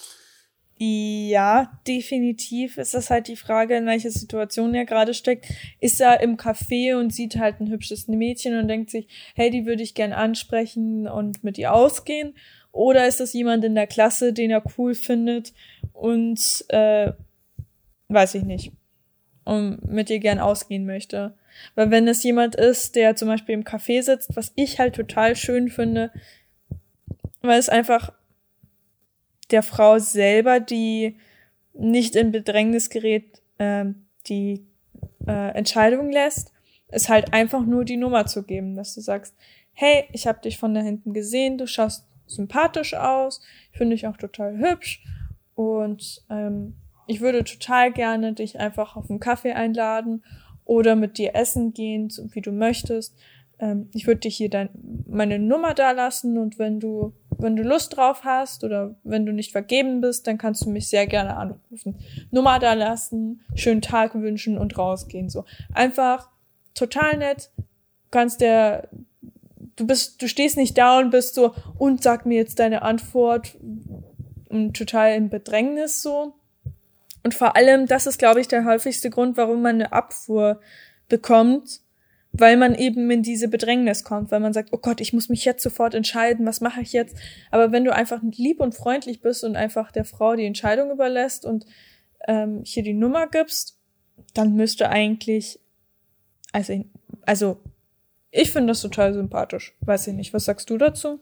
Ja, definitiv ist das halt die Frage, in welcher Situation er gerade steckt. Ist er im Café und sieht halt ein hübsches Mädchen und denkt sich, hey, die würde ich gern ansprechen und mit ihr ausgehen? Oder ist das jemand in der Klasse, den er cool findet und äh, weiß ich nicht und mit dir gern ausgehen möchte. Weil wenn es jemand ist, der zum Beispiel im Café sitzt, was ich halt total schön finde, weil es einfach der Frau selber, die nicht in Bedrängnis gerät, äh, die äh, Entscheidung lässt, ist halt einfach nur die Nummer zu geben, dass du sagst, hey, ich habe dich von da hinten gesehen, du schaust sympathisch aus, ich finde dich auch total hübsch und ähm, ich würde total gerne dich einfach auf einen Kaffee einladen oder mit dir essen gehen, wie du möchtest. Ähm, ich würde dich hier dein, meine Nummer da lassen und wenn du, wenn du Lust drauf hast oder wenn du nicht vergeben bist, dann kannst du mich sehr gerne anrufen. Nummer da lassen, schönen Tag wünschen und rausgehen, so. Einfach total nett, kannst der, du bist, du stehst nicht da und bist so, und sag mir jetzt deine Antwort und total im Bedrängnis so. Und vor allem, das ist, glaube ich, der häufigste Grund, warum man eine Abfuhr bekommt, weil man eben in diese Bedrängnis kommt, weil man sagt, oh Gott, ich muss mich jetzt sofort entscheiden, was mache ich jetzt? Aber wenn du einfach lieb und freundlich bist und einfach der Frau die Entscheidung überlässt und ähm, hier die Nummer gibst, dann müsste eigentlich, also, also ich finde das total sympathisch. Weiß ich nicht. Was sagst du dazu?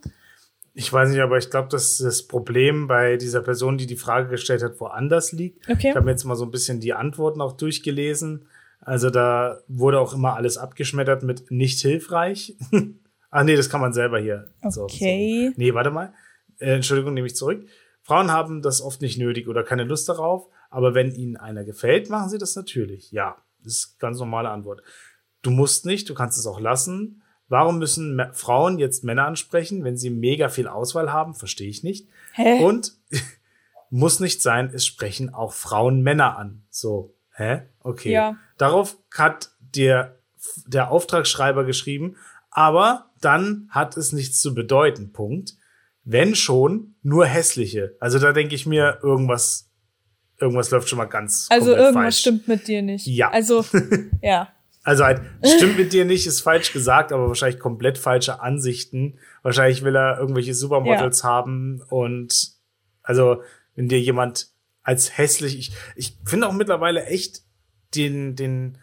Ich weiß nicht, aber ich glaube, dass das Problem bei dieser Person, die die Frage gestellt hat, woanders liegt. Okay. Ich habe mir jetzt mal so ein bisschen die Antworten auch durchgelesen. Also da wurde auch immer alles abgeschmettert mit nicht hilfreich. ah nee, das kann man selber hier. Okay. So, so. Nee, warte mal. Äh, Entschuldigung, nehme ich zurück. Frauen haben das oft nicht nötig oder keine Lust darauf, aber wenn ihnen einer gefällt, machen sie das natürlich. Ja, das ist ganz normale Antwort. Du musst nicht, du kannst es auch lassen. Warum müssen Frauen jetzt Männer ansprechen, wenn sie mega viel Auswahl haben? Verstehe ich nicht. Hä? Und muss nicht sein, es sprechen auch Frauen Männer an. So, hä? Okay. Ja. Darauf hat der, der Auftragsschreiber geschrieben, aber dann hat es nichts zu bedeuten. Punkt. Wenn schon, nur hässliche. Also da denke ich mir, irgendwas, irgendwas läuft schon mal ganz. Also irgendwas falsch. stimmt mit dir nicht. Ja. Also, ja. Also halt, stimmt mit dir nicht, ist falsch gesagt, aber wahrscheinlich komplett falsche Ansichten. Wahrscheinlich will er irgendwelche Supermodels ja. haben und also, wenn dir jemand als hässlich, ich, ich finde auch mittlerweile echt den, den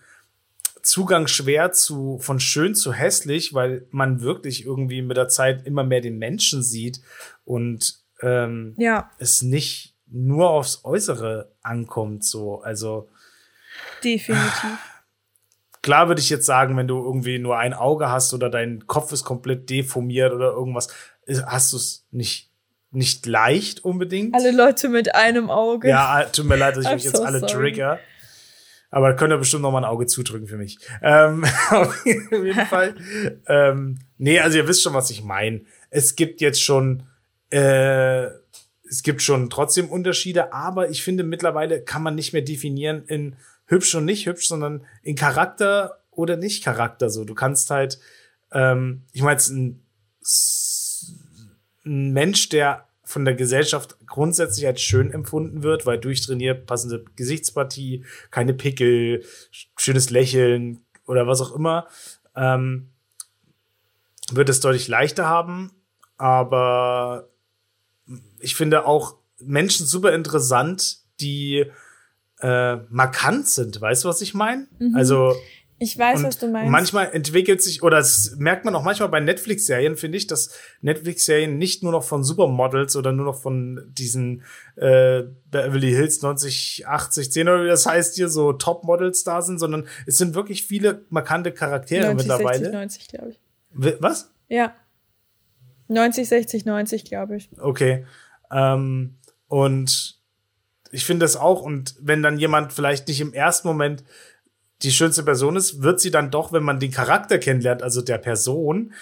Zugang schwer zu, von schön zu hässlich, weil man wirklich irgendwie mit der Zeit immer mehr den Menschen sieht und ähm, ja. es nicht nur aufs Äußere ankommt, so, also. Definitiv. Klar würde ich jetzt sagen, wenn du irgendwie nur ein Auge hast oder dein Kopf ist komplett deformiert oder irgendwas, hast du es nicht, nicht leicht unbedingt. Alle Leute mit einem Auge. Ja, tut mir leid, dass ich mich so jetzt alle sorry. trigger. Aber könnt ihr bestimmt noch mal ein Auge zudrücken für mich. Ähm, auf jeden Fall. ähm, nee, also ihr wisst schon, was ich meine. Es gibt jetzt schon, äh, es gibt schon trotzdem Unterschiede, aber ich finde mittlerweile kann man nicht mehr definieren in hübsch und nicht hübsch, sondern in Charakter oder nicht Charakter. So, du kannst halt, ähm, ich meine, ein, ein Mensch, der von der Gesellschaft grundsätzlich als schön empfunden wird, weil durchtrainiert, passende Gesichtspartie, keine Pickel, schönes Lächeln oder was auch immer, ähm, wird es deutlich leichter haben. Aber ich finde auch Menschen super interessant, die äh, markant sind. Weißt du, was ich meine? Mhm. Also ich weiß, was du meinst. Manchmal entwickelt sich, oder das merkt man auch manchmal bei Netflix-Serien, finde ich, dass Netflix-Serien nicht nur noch von Supermodels oder nur noch von diesen äh, Beverly Hills 90, 80, 10 oder wie das heißt hier, so Top-Models da sind, sondern es sind wirklich viele markante Charaktere 90, mittlerweile. 60, 90, glaube ich. Was? Ja. 90, 60, 90, glaube ich. Okay. Ähm, und ich finde das auch. Und wenn dann jemand vielleicht nicht im ersten Moment die schönste Person ist, wird sie dann doch, wenn man den Charakter kennenlernt, also der Person,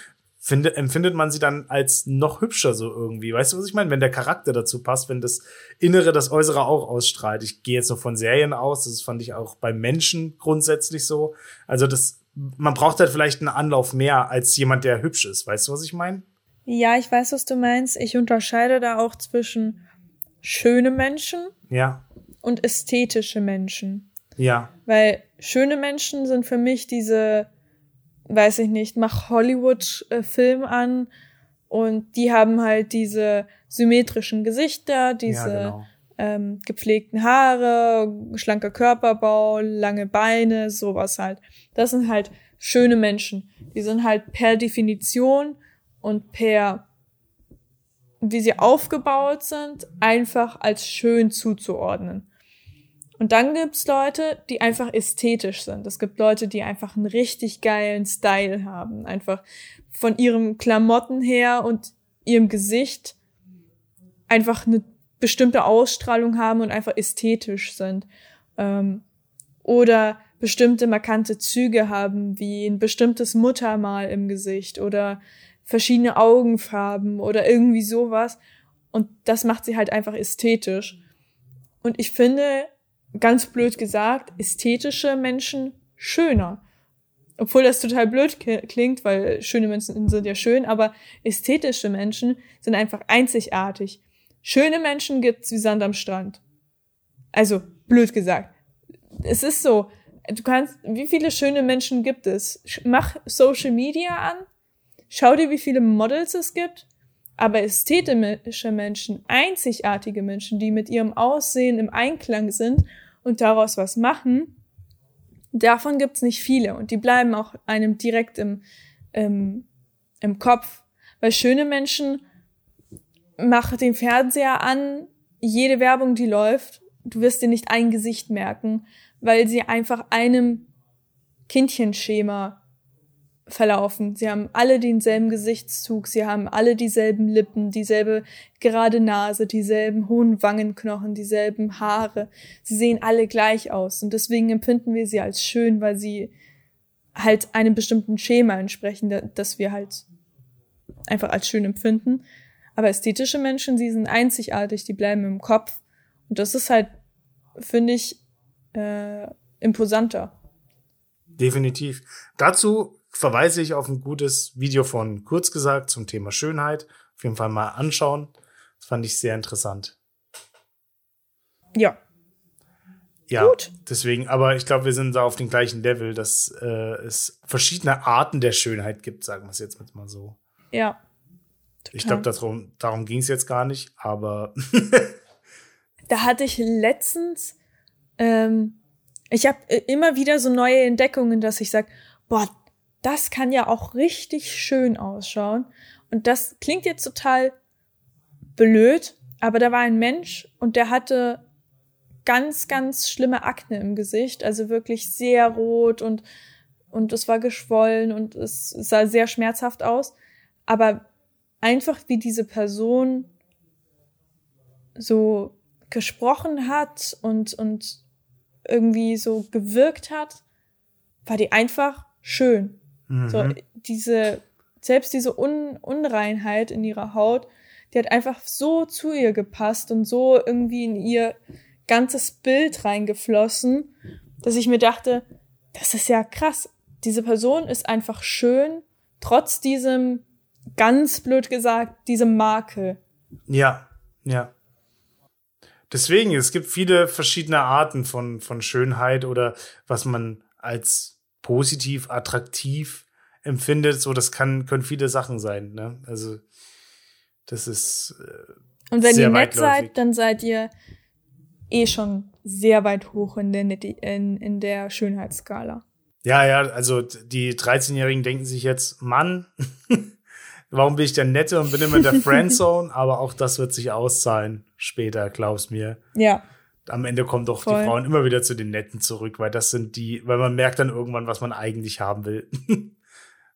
finde, empfindet man sie dann als noch hübscher so irgendwie. Weißt du, was ich meine? Wenn der Charakter dazu passt, wenn das Innere das Äußere auch ausstrahlt. Ich gehe jetzt noch von Serien aus, das fand ich auch bei Menschen grundsätzlich so. Also das, man braucht halt vielleicht einen Anlauf mehr als jemand, der hübsch ist. Weißt du, was ich meine? Ja, ich weiß, was du meinst. Ich unterscheide da auch zwischen schöne Menschen ja. und ästhetische Menschen. Ja. Weil schöne Menschen sind für mich diese, weiß ich nicht, mach Hollywood-Film an und die haben halt diese symmetrischen Gesichter, diese ja, genau. ähm, gepflegten Haare, schlanker Körperbau, lange Beine, sowas halt. Das sind halt schöne Menschen. Die sind halt per Definition und per wie sie aufgebaut sind, einfach als schön zuzuordnen. Und dann gibt's Leute, die einfach ästhetisch sind. Es gibt Leute, die einfach einen richtig geilen Style haben. Einfach von ihrem Klamotten her und ihrem Gesicht einfach eine bestimmte Ausstrahlung haben und einfach ästhetisch sind. Ähm, oder bestimmte markante Züge haben, wie ein bestimmtes Muttermal im Gesicht oder verschiedene Augenfarben oder irgendwie sowas. Und das macht sie halt einfach ästhetisch. Und ich finde, ganz blöd gesagt, ästhetische Menschen schöner. Obwohl das total blöd klingt, weil schöne Menschen sind ja schön, aber ästhetische Menschen sind einfach einzigartig. Schöne Menschen gibt's wie Sand am Strand. Also, blöd gesagt. Es ist so, du kannst, wie viele schöne Menschen gibt es? Mach Social Media an, schau dir, wie viele Models es gibt, aber ästhetische Menschen, einzigartige Menschen, die mit ihrem Aussehen im Einklang sind und daraus was machen, davon gibt's nicht viele und die bleiben auch einem direkt im, im, im Kopf. Weil schöne Menschen machen den Fernseher an, jede Werbung, die läuft, du wirst dir nicht ein Gesicht merken, weil sie einfach einem Kindchenschema verlaufen. Sie haben alle denselben Gesichtszug, sie haben alle dieselben Lippen, dieselbe gerade Nase, dieselben hohen Wangenknochen, dieselben Haare. Sie sehen alle gleich aus und deswegen empfinden wir sie als schön, weil sie halt einem bestimmten Schema entsprechen, das wir halt einfach als schön empfinden. Aber ästhetische Menschen, sie sind einzigartig, die bleiben im Kopf und das ist halt, finde ich, äh, imposanter. Definitiv. Dazu verweise ich auf ein gutes Video von Kurz gesagt zum Thema Schönheit. Auf jeden Fall mal anschauen. Das fand ich sehr interessant. Ja. Ja, Gut. deswegen, aber ich glaube, wir sind da auf dem gleichen Level, dass äh, es verschiedene Arten der Schönheit gibt, sagen wir es jetzt mal so. Ja. Total. Ich glaube, darum, darum ging es jetzt gar nicht, aber. da hatte ich letztens, ähm, ich habe äh, immer wieder so neue Entdeckungen, dass ich sage, boah, das kann ja auch richtig schön ausschauen. Und das klingt jetzt total blöd, aber da war ein Mensch und der hatte ganz, ganz schlimme Akne im Gesicht, also wirklich sehr rot und, und es war geschwollen und es sah sehr schmerzhaft aus. Aber einfach wie diese Person so gesprochen hat und, und irgendwie so gewirkt hat, war die einfach schön. Mhm. So, diese, selbst diese Un Unreinheit in ihrer Haut, die hat einfach so zu ihr gepasst und so irgendwie in ihr ganzes Bild reingeflossen, dass ich mir dachte, das ist ja krass. Diese Person ist einfach schön, trotz diesem, ganz blöd gesagt, diesem Makel. Ja, ja. Deswegen, es gibt viele verschiedene Arten von, von Schönheit oder was man als positiv, attraktiv empfindet. So, das kann, können viele Sachen sein. Ne? Also, das ist. Äh, Und wenn ihr nett seid, dann seid ihr eh schon sehr weit hoch in der, in, in der Schönheitsskala. Ja, ja, also die 13-Jährigen denken sich jetzt, Mann, warum bin ich denn nette und bin immer in der Friendzone? Aber auch das wird sich auszahlen später, glaub's mir. Ja am Ende kommen doch Voll. die Frauen immer wieder zu den Netten zurück, weil das sind die, weil man merkt dann irgendwann, was man eigentlich haben will.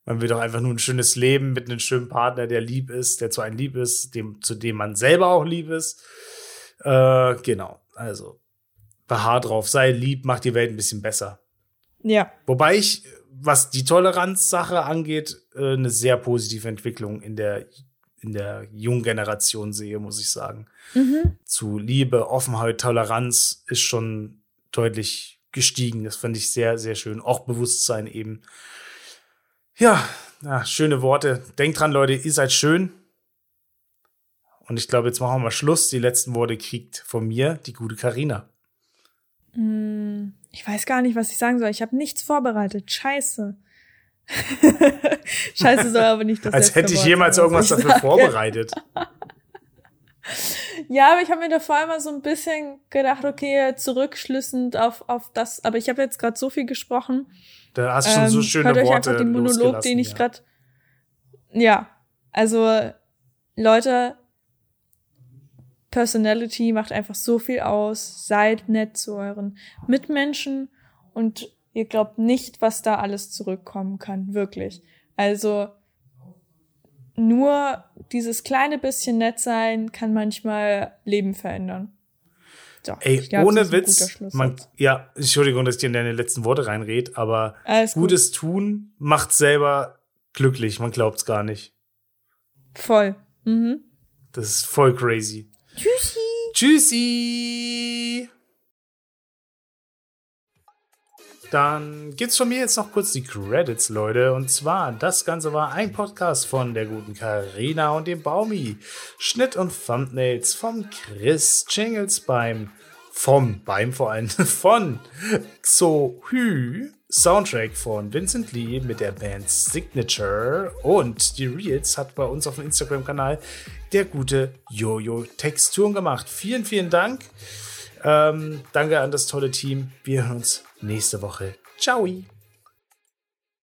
man will doch einfach nur ein schönes Leben mit einem schönen Partner, der lieb ist, der zu einem lieb ist, dem, zu dem man selber auch lieb ist. Äh, genau, also beharr drauf, sei lieb, mach die Welt ein bisschen besser. Ja. Wobei ich, was die Toleranzsache angeht, äh, eine sehr positive Entwicklung in der in der jungen Generation sehe, muss ich sagen. Mhm. Zu Liebe, Offenheit, Toleranz ist schon deutlich gestiegen. Das fand ich sehr, sehr schön. Auch Bewusstsein eben. Ja, ja, schöne Worte. Denkt dran, Leute, ihr seid schön. Und ich glaube, jetzt machen wir mal Schluss. Die letzten Worte kriegt von mir die gute Karina. Mm, ich weiß gar nicht, was ich sagen soll. Ich habe nichts vorbereitet. Scheiße. Scheiße soll aber nicht das Als hätte ich jemals sein, irgendwas dafür sage. vorbereitet. ja, aber ich habe mir davor immer so ein bisschen gedacht, okay, zurückschlüssend auf, auf das, aber ich habe jetzt gerade so viel gesprochen. Da hast du schon ähm, so schöne hört euch Worte einfach den Monolog, den ich ja. gerade. Ja, also Leute, Personality macht einfach so viel aus. Seid nett zu euren Mitmenschen und ihr glaubt nicht, was da alles zurückkommen kann. Wirklich. Also, nur dieses kleine bisschen nett sein kann manchmal Leben verändern. So, Ey, ohne Witz, man, ja, Entschuldigung, dass ich dir in deine letzten Worte reinred, aber Alles Gutes gut. tun macht selber glücklich, man glaubt's gar nicht. Voll. Mhm. Das ist voll crazy. Tschüssi. Tschüssi. Dann gibt's von mir jetzt noch kurz die Credits, Leute. Und zwar, das Ganze war ein Podcast von der guten Karina und dem Baumi. Schnitt und Thumbnails von Chris. Jingles beim, vom, beim vor allem, von So Hü. Soundtrack von Vincent Lee mit der Band Signature. Und die Reels hat bei uns auf dem Instagram-Kanal der gute Jojo Texturen gemacht. Vielen, vielen Dank. Ähm, danke an das tolle Team. Wir hören uns nächste Woche. Ciao.